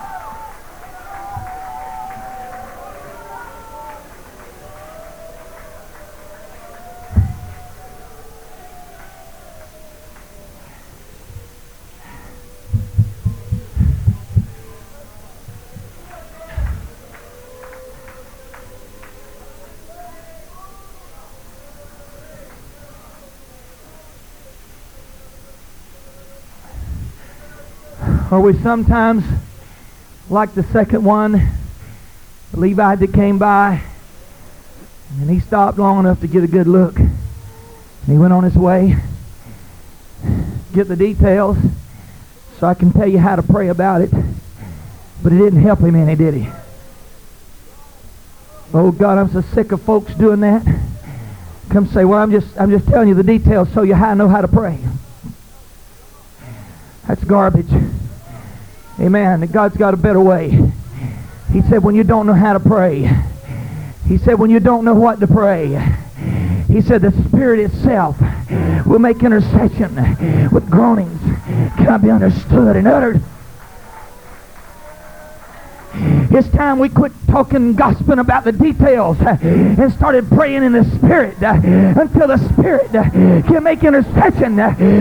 Or we sometimes, like the second one, Levite that came by, and he stopped long enough to get a good look. And he went on his way, get the details, so I can tell you how to pray about it. But it didn't help him any, did he? Oh God, I'm so sick of folks doing that. Come say, well, I'm just, I'm just telling you the details so you how I know how to pray. That's garbage. Amen. God's got a better way. He said, when you don't know how to pray, He said, when you don't know what to pray, He said, the Spirit itself will make intercession with groanings cannot be understood and uttered. It's time we quit talking gossiping about the details uh, and started praying in the Spirit uh, until the Spirit uh, can make intercession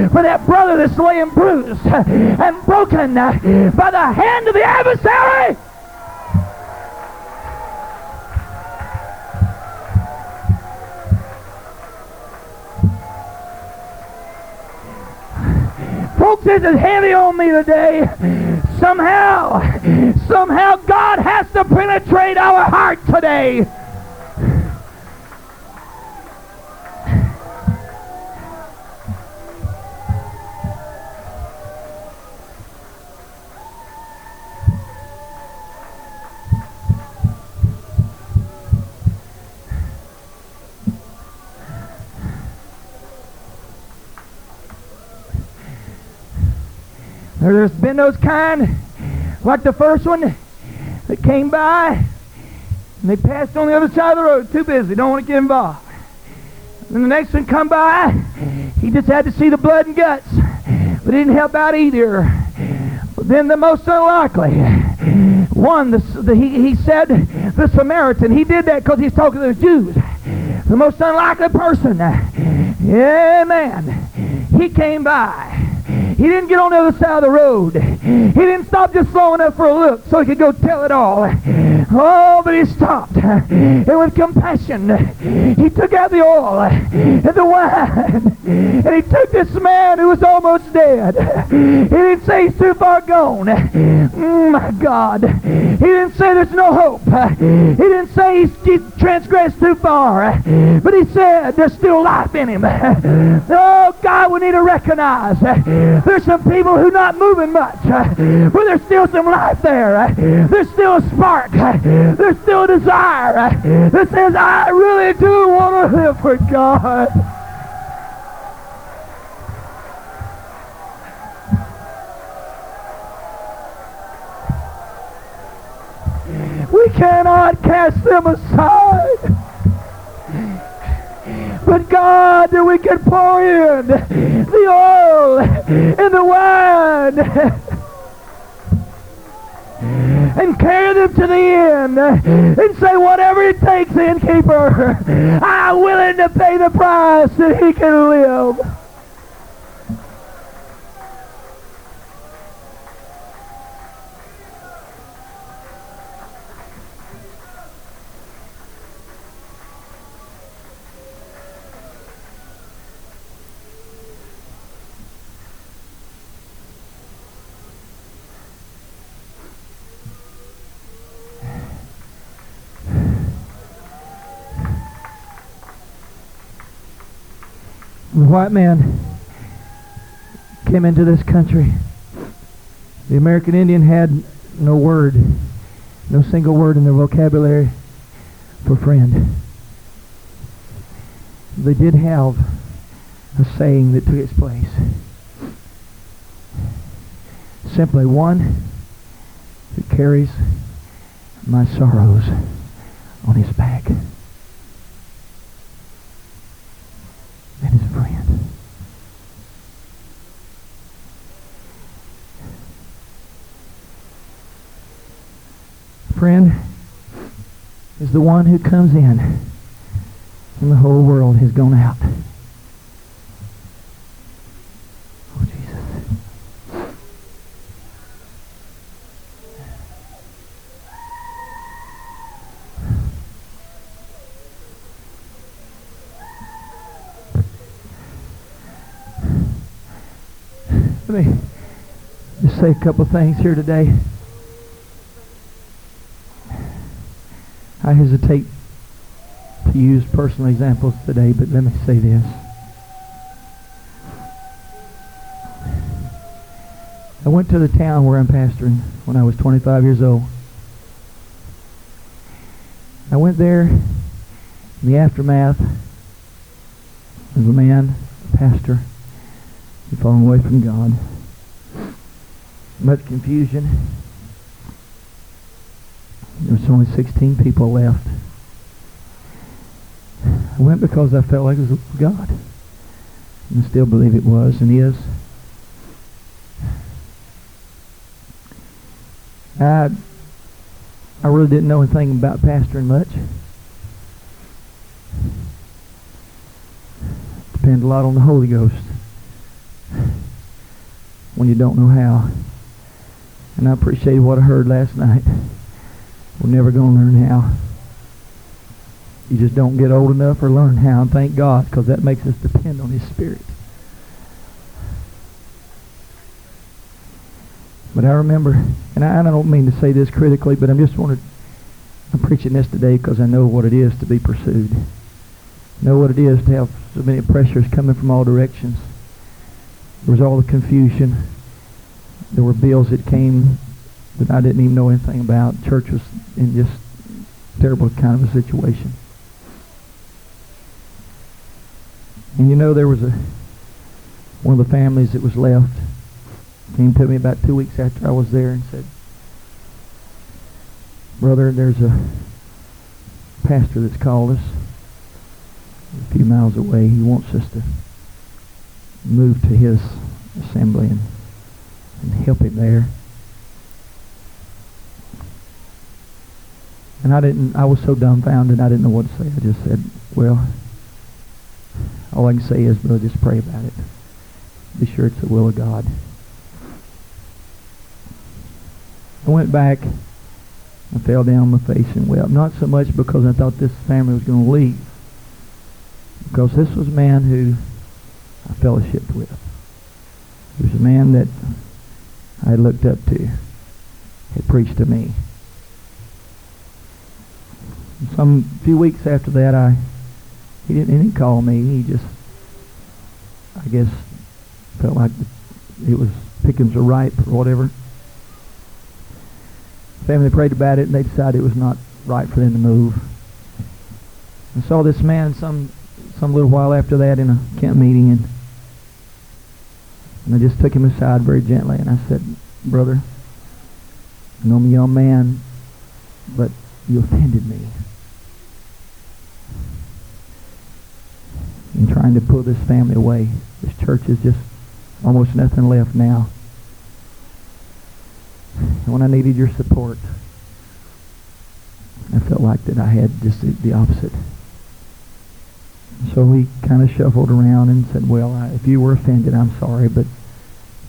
for that brother that's laying bruised and broken by the hand of the adversary. Folks, this is heavy on me today. Somehow, somehow God has to penetrate our heart today. There's been those kind, like the first one, that came by and they passed on the other side of the road. Too busy, don't want to get involved. And the next one come by, he just had to see the blood and guts, but didn't help out either. But then the most unlikely one, the, the, he, he said, the Samaritan, he did that because he's talking to the Jews. The most unlikely person, man, he came by. He didn't get on the other side of the road. He didn't stop just long enough for a look so he could go tell it all. Oh, but he stopped. And with compassion, he took out the oil and the wine. And he took this man who was almost dead. He didn't say he's too far gone. Mm, my God. He didn't say there's no hope. He didn't say he's, transgressed too far. But he said there's still life in him. Oh, God, we need to recognize there's some people who are not moving much, but there's still some life there. There's still a spark. There's still desire that says, I really do want to live for God. We cannot cast them aside. But God, that we can pour in the oil and the wine and carry them to the end uh, and say, whatever it takes, innkeeper, I'm willing to pay the price that he can live. The white man came into this country. The American Indian had no word, no single word in their vocabulary for friend. They did have a saying that took its place. Simply one who carries my sorrows on his back. And his friend. Friend is the one who comes in and the whole world has gone out. Oh, Jesus. Let me, just say a couple things here today. I hesitate to use personal examples today, but let me say this. I went to the town where I'm pastoring when I was 25 years old. I went there in the aftermath of a man, a pastor, who fallen away from God. Much confusion. There was only 16 people left. I went because I felt like it was God. And I still believe it was and is. I, I really didn't know anything about pastoring much. Depend a lot on the Holy Ghost when you don't know how. And I appreciate what I heard last night. We're never going to learn how. You just don't get old enough or learn how, and thank God, because that makes us depend on His Spirit. But I remember, and I, I don't mean to say this critically, but I'm just wanted, I'm preaching this today because I know what it is to be pursued. know what it is to have so many pressures coming from all directions. There was all the confusion. There were bills that came that I didn't even know anything about. Church was in just terrible kind of a situation. And you know there was a one of the families that was left came to me about two weeks after I was there and said, Brother, there's a pastor that's called us a few miles away. He wants us to move to his assembly and, and help him there. And I didn't, I was so dumbfounded, I didn't know what to say. I just said, well, all I can say is, brother, just pray about it. Be sure it's the will of God. I went back. I fell down on my face and wept. Not so much because I thought this family was going to leave. Because this was a man who I fellowshiped with. He was a man that I looked up to. Had preached to me. Some few weeks after that, I he didn't, he didn't call me. He just, I guess, felt like it was pickings are ripe or whatever family prayed about it and they decided it was not right for them to move. I saw this man some some little while after that in a camp meeting and and I just took him aside very gently and I said, Brother, I know I'm a young man, but you offended me. In trying to pull this family away. This church is just almost nothing left now. And when I needed your support, I felt like that I had just the, the opposite. So he kind of shuffled around and said, well, I, if you were offended, I'm sorry, but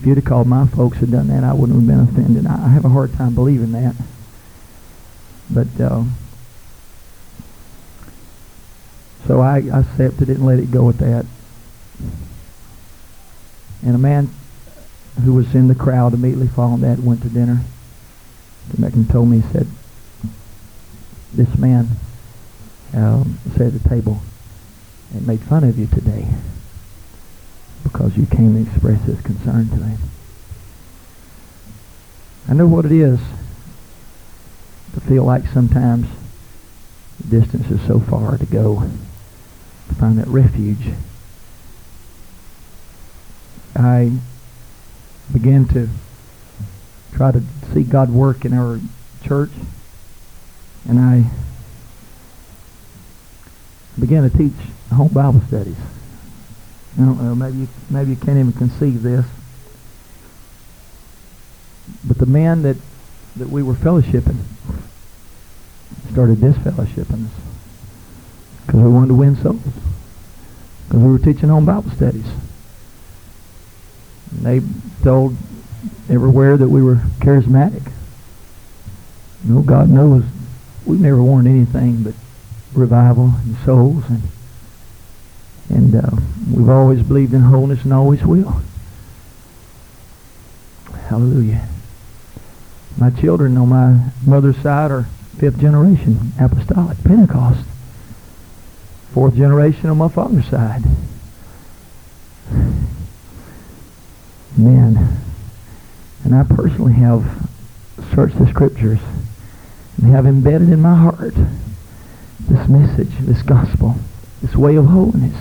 if you'd have called my folks and done that, I wouldn't have been offended. I, I have a hard time believing that. But, uh, so I, I accepted it and let it go at that. And a man who was in the crowd immediately following that went to dinner. Came back and told me, he said, this man um, sat at the table and made fun of you today because you came and expressed his concern to him. I know what it is to feel like sometimes the distance is so far to go to find that refuge. I began to try to see God work in our church. And I began to teach home Bible studies. I don't know, maybe you, maybe you can't even conceive this. But the man that, that we were fellowshipping started disfellowshipping us because we wanted to win souls. Because we were teaching home Bible studies. And they told everywhere that we were charismatic. No, God knows we've never wanted anything but revival and souls, and and uh, we've always believed in wholeness and always will. Hallelujah. My children on my mother's side are fifth generation apostolic Pentecost. Fourth generation on my father's side. Man. And I personally have searched the scriptures and have embedded in my heart this message, this gospel, this way of holiness.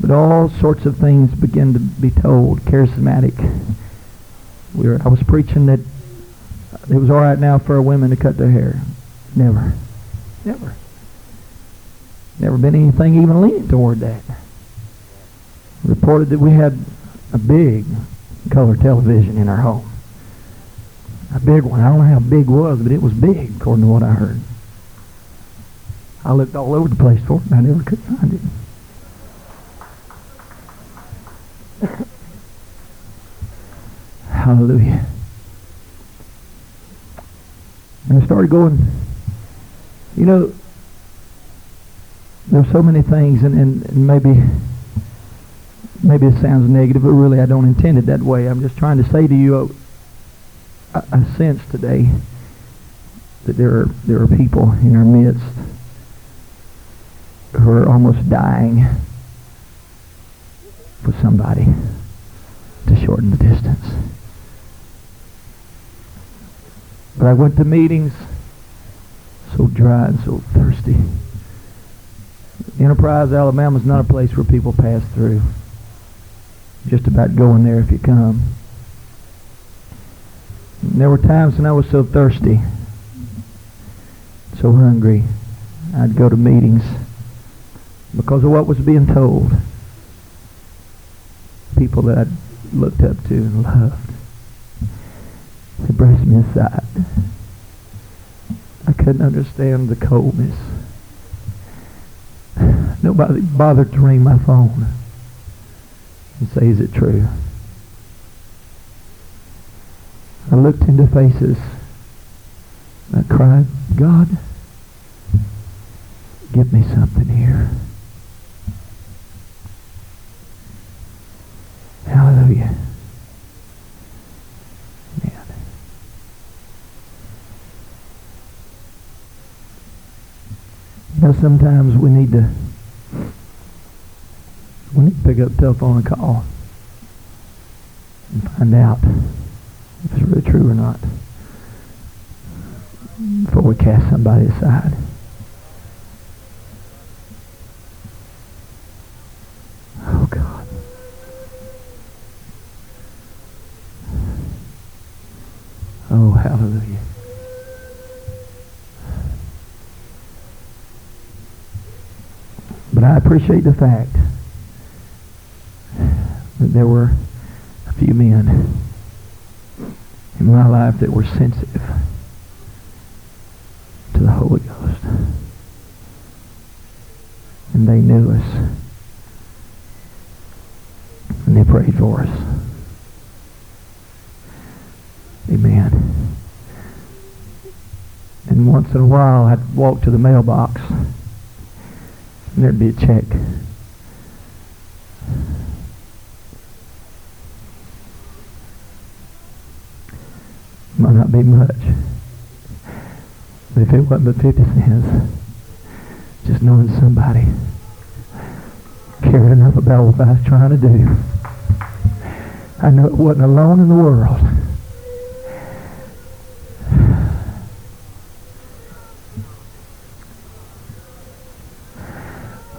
But all sorts of things begin to be told. Charismatic. We were, I was preaching that it was all right now for women to cut their hair. Never. Never. Never been anything even leaning toward that. Reported that we had a big color television in our home. A big one. I don't know how big it was, but it was big, according to what I heard. I looked all over the place for it, and I never could find it. Hallelujah. And I started going, you know, there's so many things, and, and, and maybe maybe it sounds negative, but really I don't intend it that way. I'm just trying to say to you, I, I sense today that there are there are people in our midst who are almost dying for somebody to shorten the distance. But I went to meetings so dry and so thirsty. Enterprise, Alabama is not a place where people pass through. Just about going there if you come. And there were times when I was so thirsty, so hungry, I'd go to meetings because of what was being told. People that I'd looked up to and loved. They brushed me aside. I couldn't understand the coldness. Nobody bothered to ring my phone and say, is it true? I looked into faces. I cried, God, give me something here. Hallelujah. Man. You know, sometimes we need to we need to pick up the telephone and call and find out if it's really true or not before we cast somebody aside. Oh God. Oh, hallelujah. But I appreciate the fact that there were a few men in my life that were sensitive to the Holy Ghost. And they knew us. And they prayed for us. Amen. And once in a while I'd walk to the mailbox and there'd be a check. Might not be much. But if it wasn't but 50 cents, just knowing somebody cared enough about what I was trying to do, I know it wasn't alone in the world.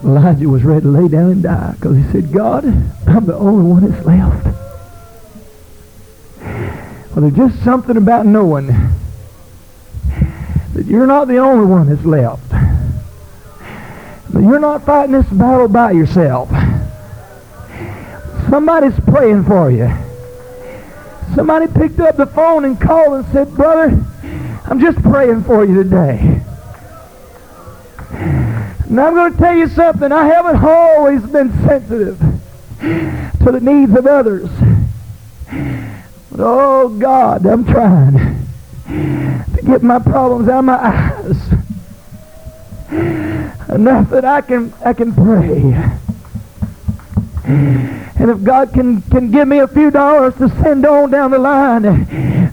Elijah was ready to lay down and die because he said, God, I'm the only one that's left. Well, there's just something about knowing that you're not the only one that's left. That you're not fighting this battle by yourself. Somebody's praying for you. Somebody picked up the phone and called and said, Brother, I'm just praying for you today. And I'm going to tell you something. I haven't always been sensitive to the needs of others. But oh God, I'm trying to get my problems out of my eyes. Enough that I can I can pray. And if God can, can give me a few dollars to send on down the line,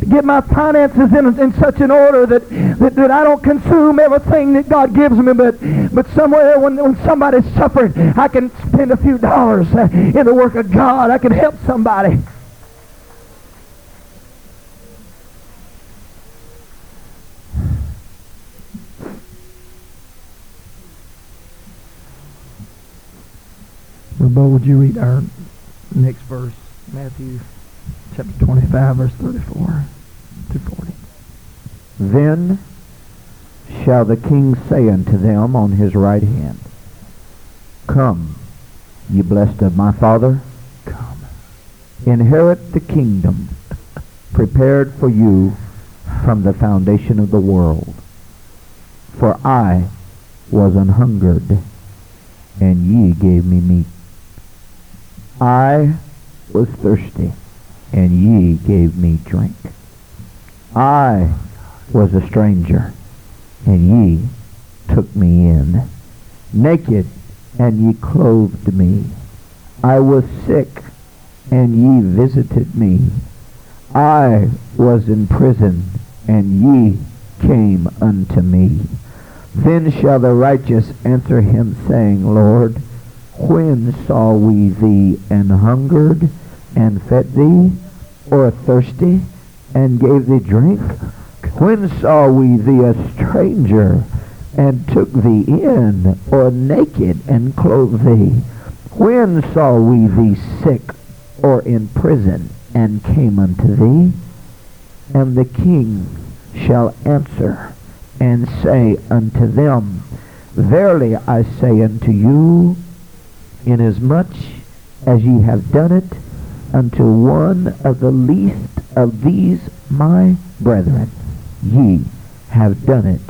get my finances in, in such an order that, that, that I don't consume everything that God gives me, but, but somewhere when, when somebody's suffering, I can spend a few dollars uh, in the work of God. I can help somebody. Bo, would you read our next verse, Matthew chapter 25, verse 34 to 40? Then shall the king say unto them on his right hand, Come, ye blessed of my Father, Come. inherit the kingdom prepared for you from the foundation of the world. For I was an hungered, and ye gave me meat. I was thirsty, and ye gave me drink. I was a stranger, and ye took me in. Naked, and ye clothed me. I was sick, and ye visited me. I was in prison, and ye came unto me. Then shall the righteous answer him, saying, Lord, when saw we thee an hungered, and fed thee, or thirsty, and gave thee drink? When saw we thee a stranger, and took thee in, or naked, and clothed thee? When saw we thee sick, or in prison, and came unto thee? And the king shall answer and say unto them, Verily I say unto you, inasmuch as ye have done it unto one of the least of these my brethren, ye have done it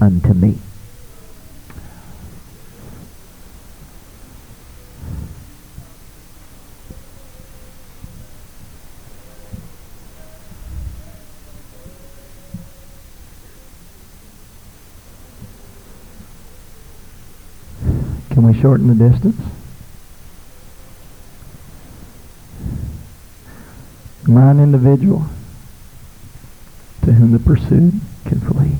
unto me. Can we shorten the distance? An individual to whom the pursued can flee?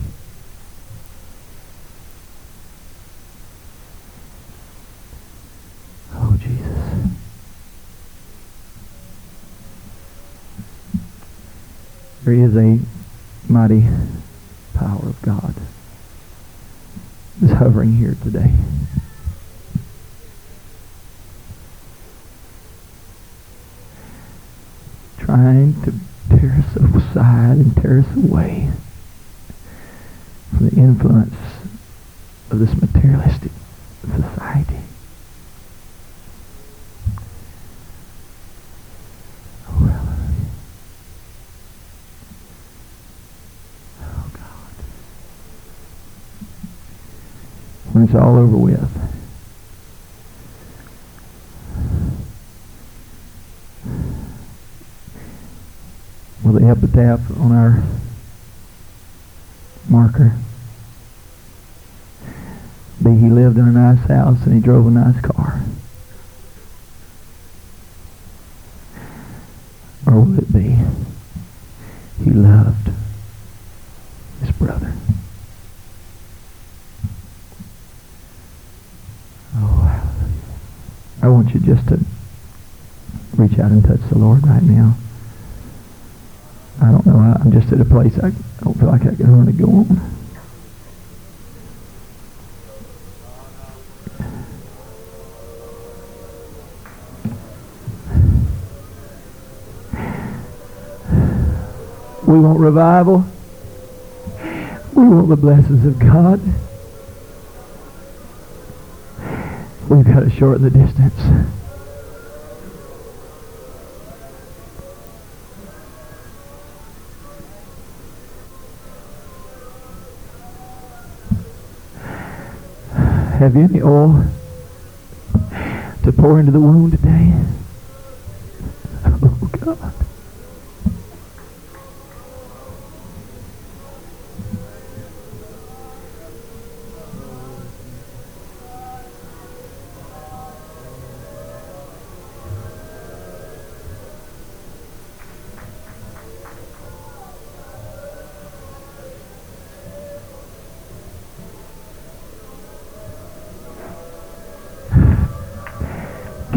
Oh, Jesus. There is a mighty power of God is hovering here today. trying to tear us aside and tear us away from the influence of this materialistic society. Oh, hallelujah. Oh, God. When it's all over with, Will they have the epitaph on our marker be he lived in a nice house and he drove a nice car? Or will it be he loved his brother? Oh. I want you just to reach out and touch the Lord right now. I don't know. I, I'm just at a place I don't feel like I can really go on. We want revival. We want the blessings of God. We've got to shorten the distance. Have you any oil to pour into the wound today? Oh, God.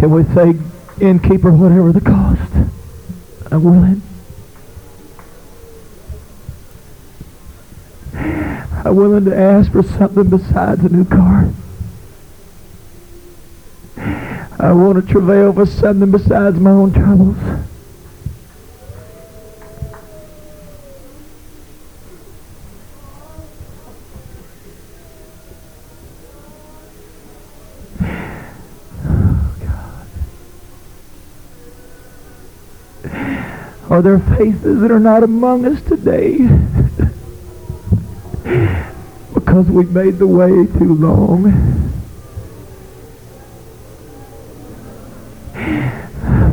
Can we say, innkeeper, whatever the cost, I'm willing. I'm willing to ask for something besides a new car. I want to travail for something besides my own troubles. Are there faces that are not among us today? because we made the way too long.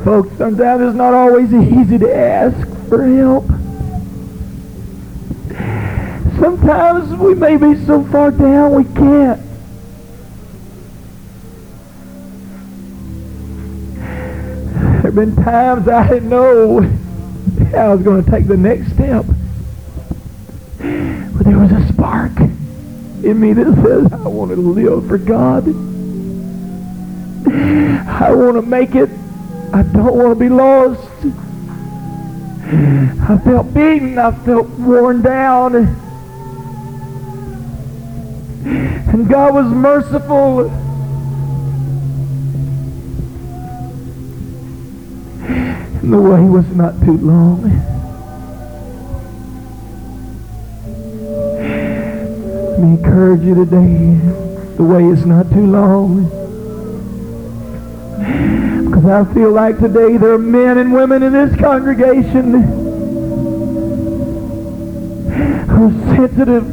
Folks, sometimes it's not always easy to ask for help. Sometimes we may be so far down we can't. There have been times I didn't know I was going to take the next step. But there was a spark in me that says, I want to live for God. I want to make it. I don't want to be lost. I felt beaten. I felt worn down. And God was merciful. The way was not too long. Let me encourage you today. The way is not too long. Because I feel like today there are men and women in this congregation who are sensitive.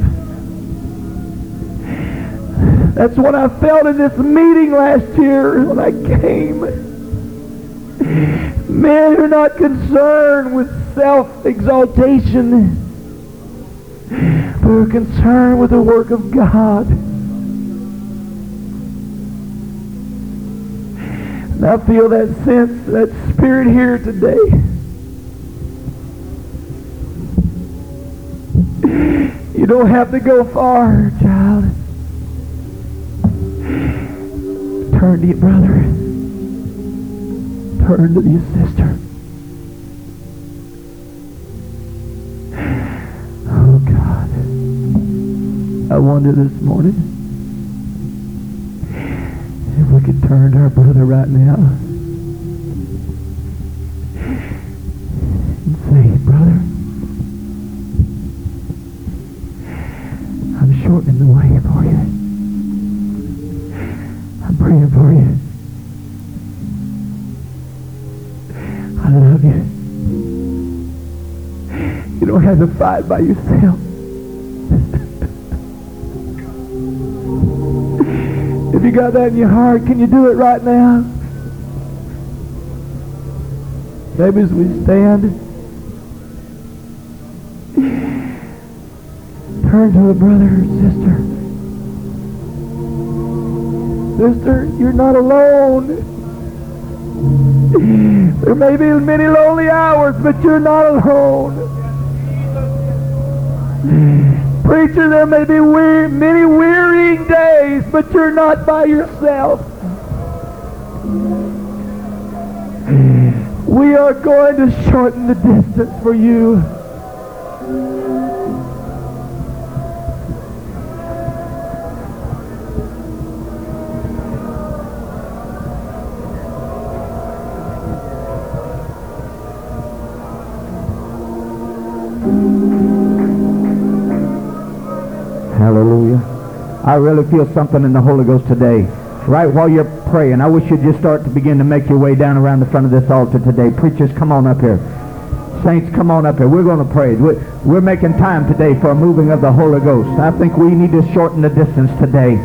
That's what I felt in this meeting last year when I came. Men are not concerned with self-exaltation, but are concerned with the work of God. And I feel that sense, that spirit here today. You don't have to go far, child. Turn to your brother. Turn to your sister. Oh God. I wonder this morning if we could turn to our brother right now Fight by yourself. if you got that in your heart, can you do it right now? Maybe as we stand, turn to a brother or sister. Sister, you're not alone. There may be many lonely hours, but you're not alone. Preacher, there may be many wearying days, but you're not by yourself. We are going to shorten the distance for you. I really feel something in the Holy Ghost today. Right while you're praying, I wish you'd just start to begin to make your way down around the front of this altar today. Preachers, come on up here. Saints, come on up here. We're going to pray. We're, we're making time today for a moving of the Holy Ghost. I think we need to shorten the distance today.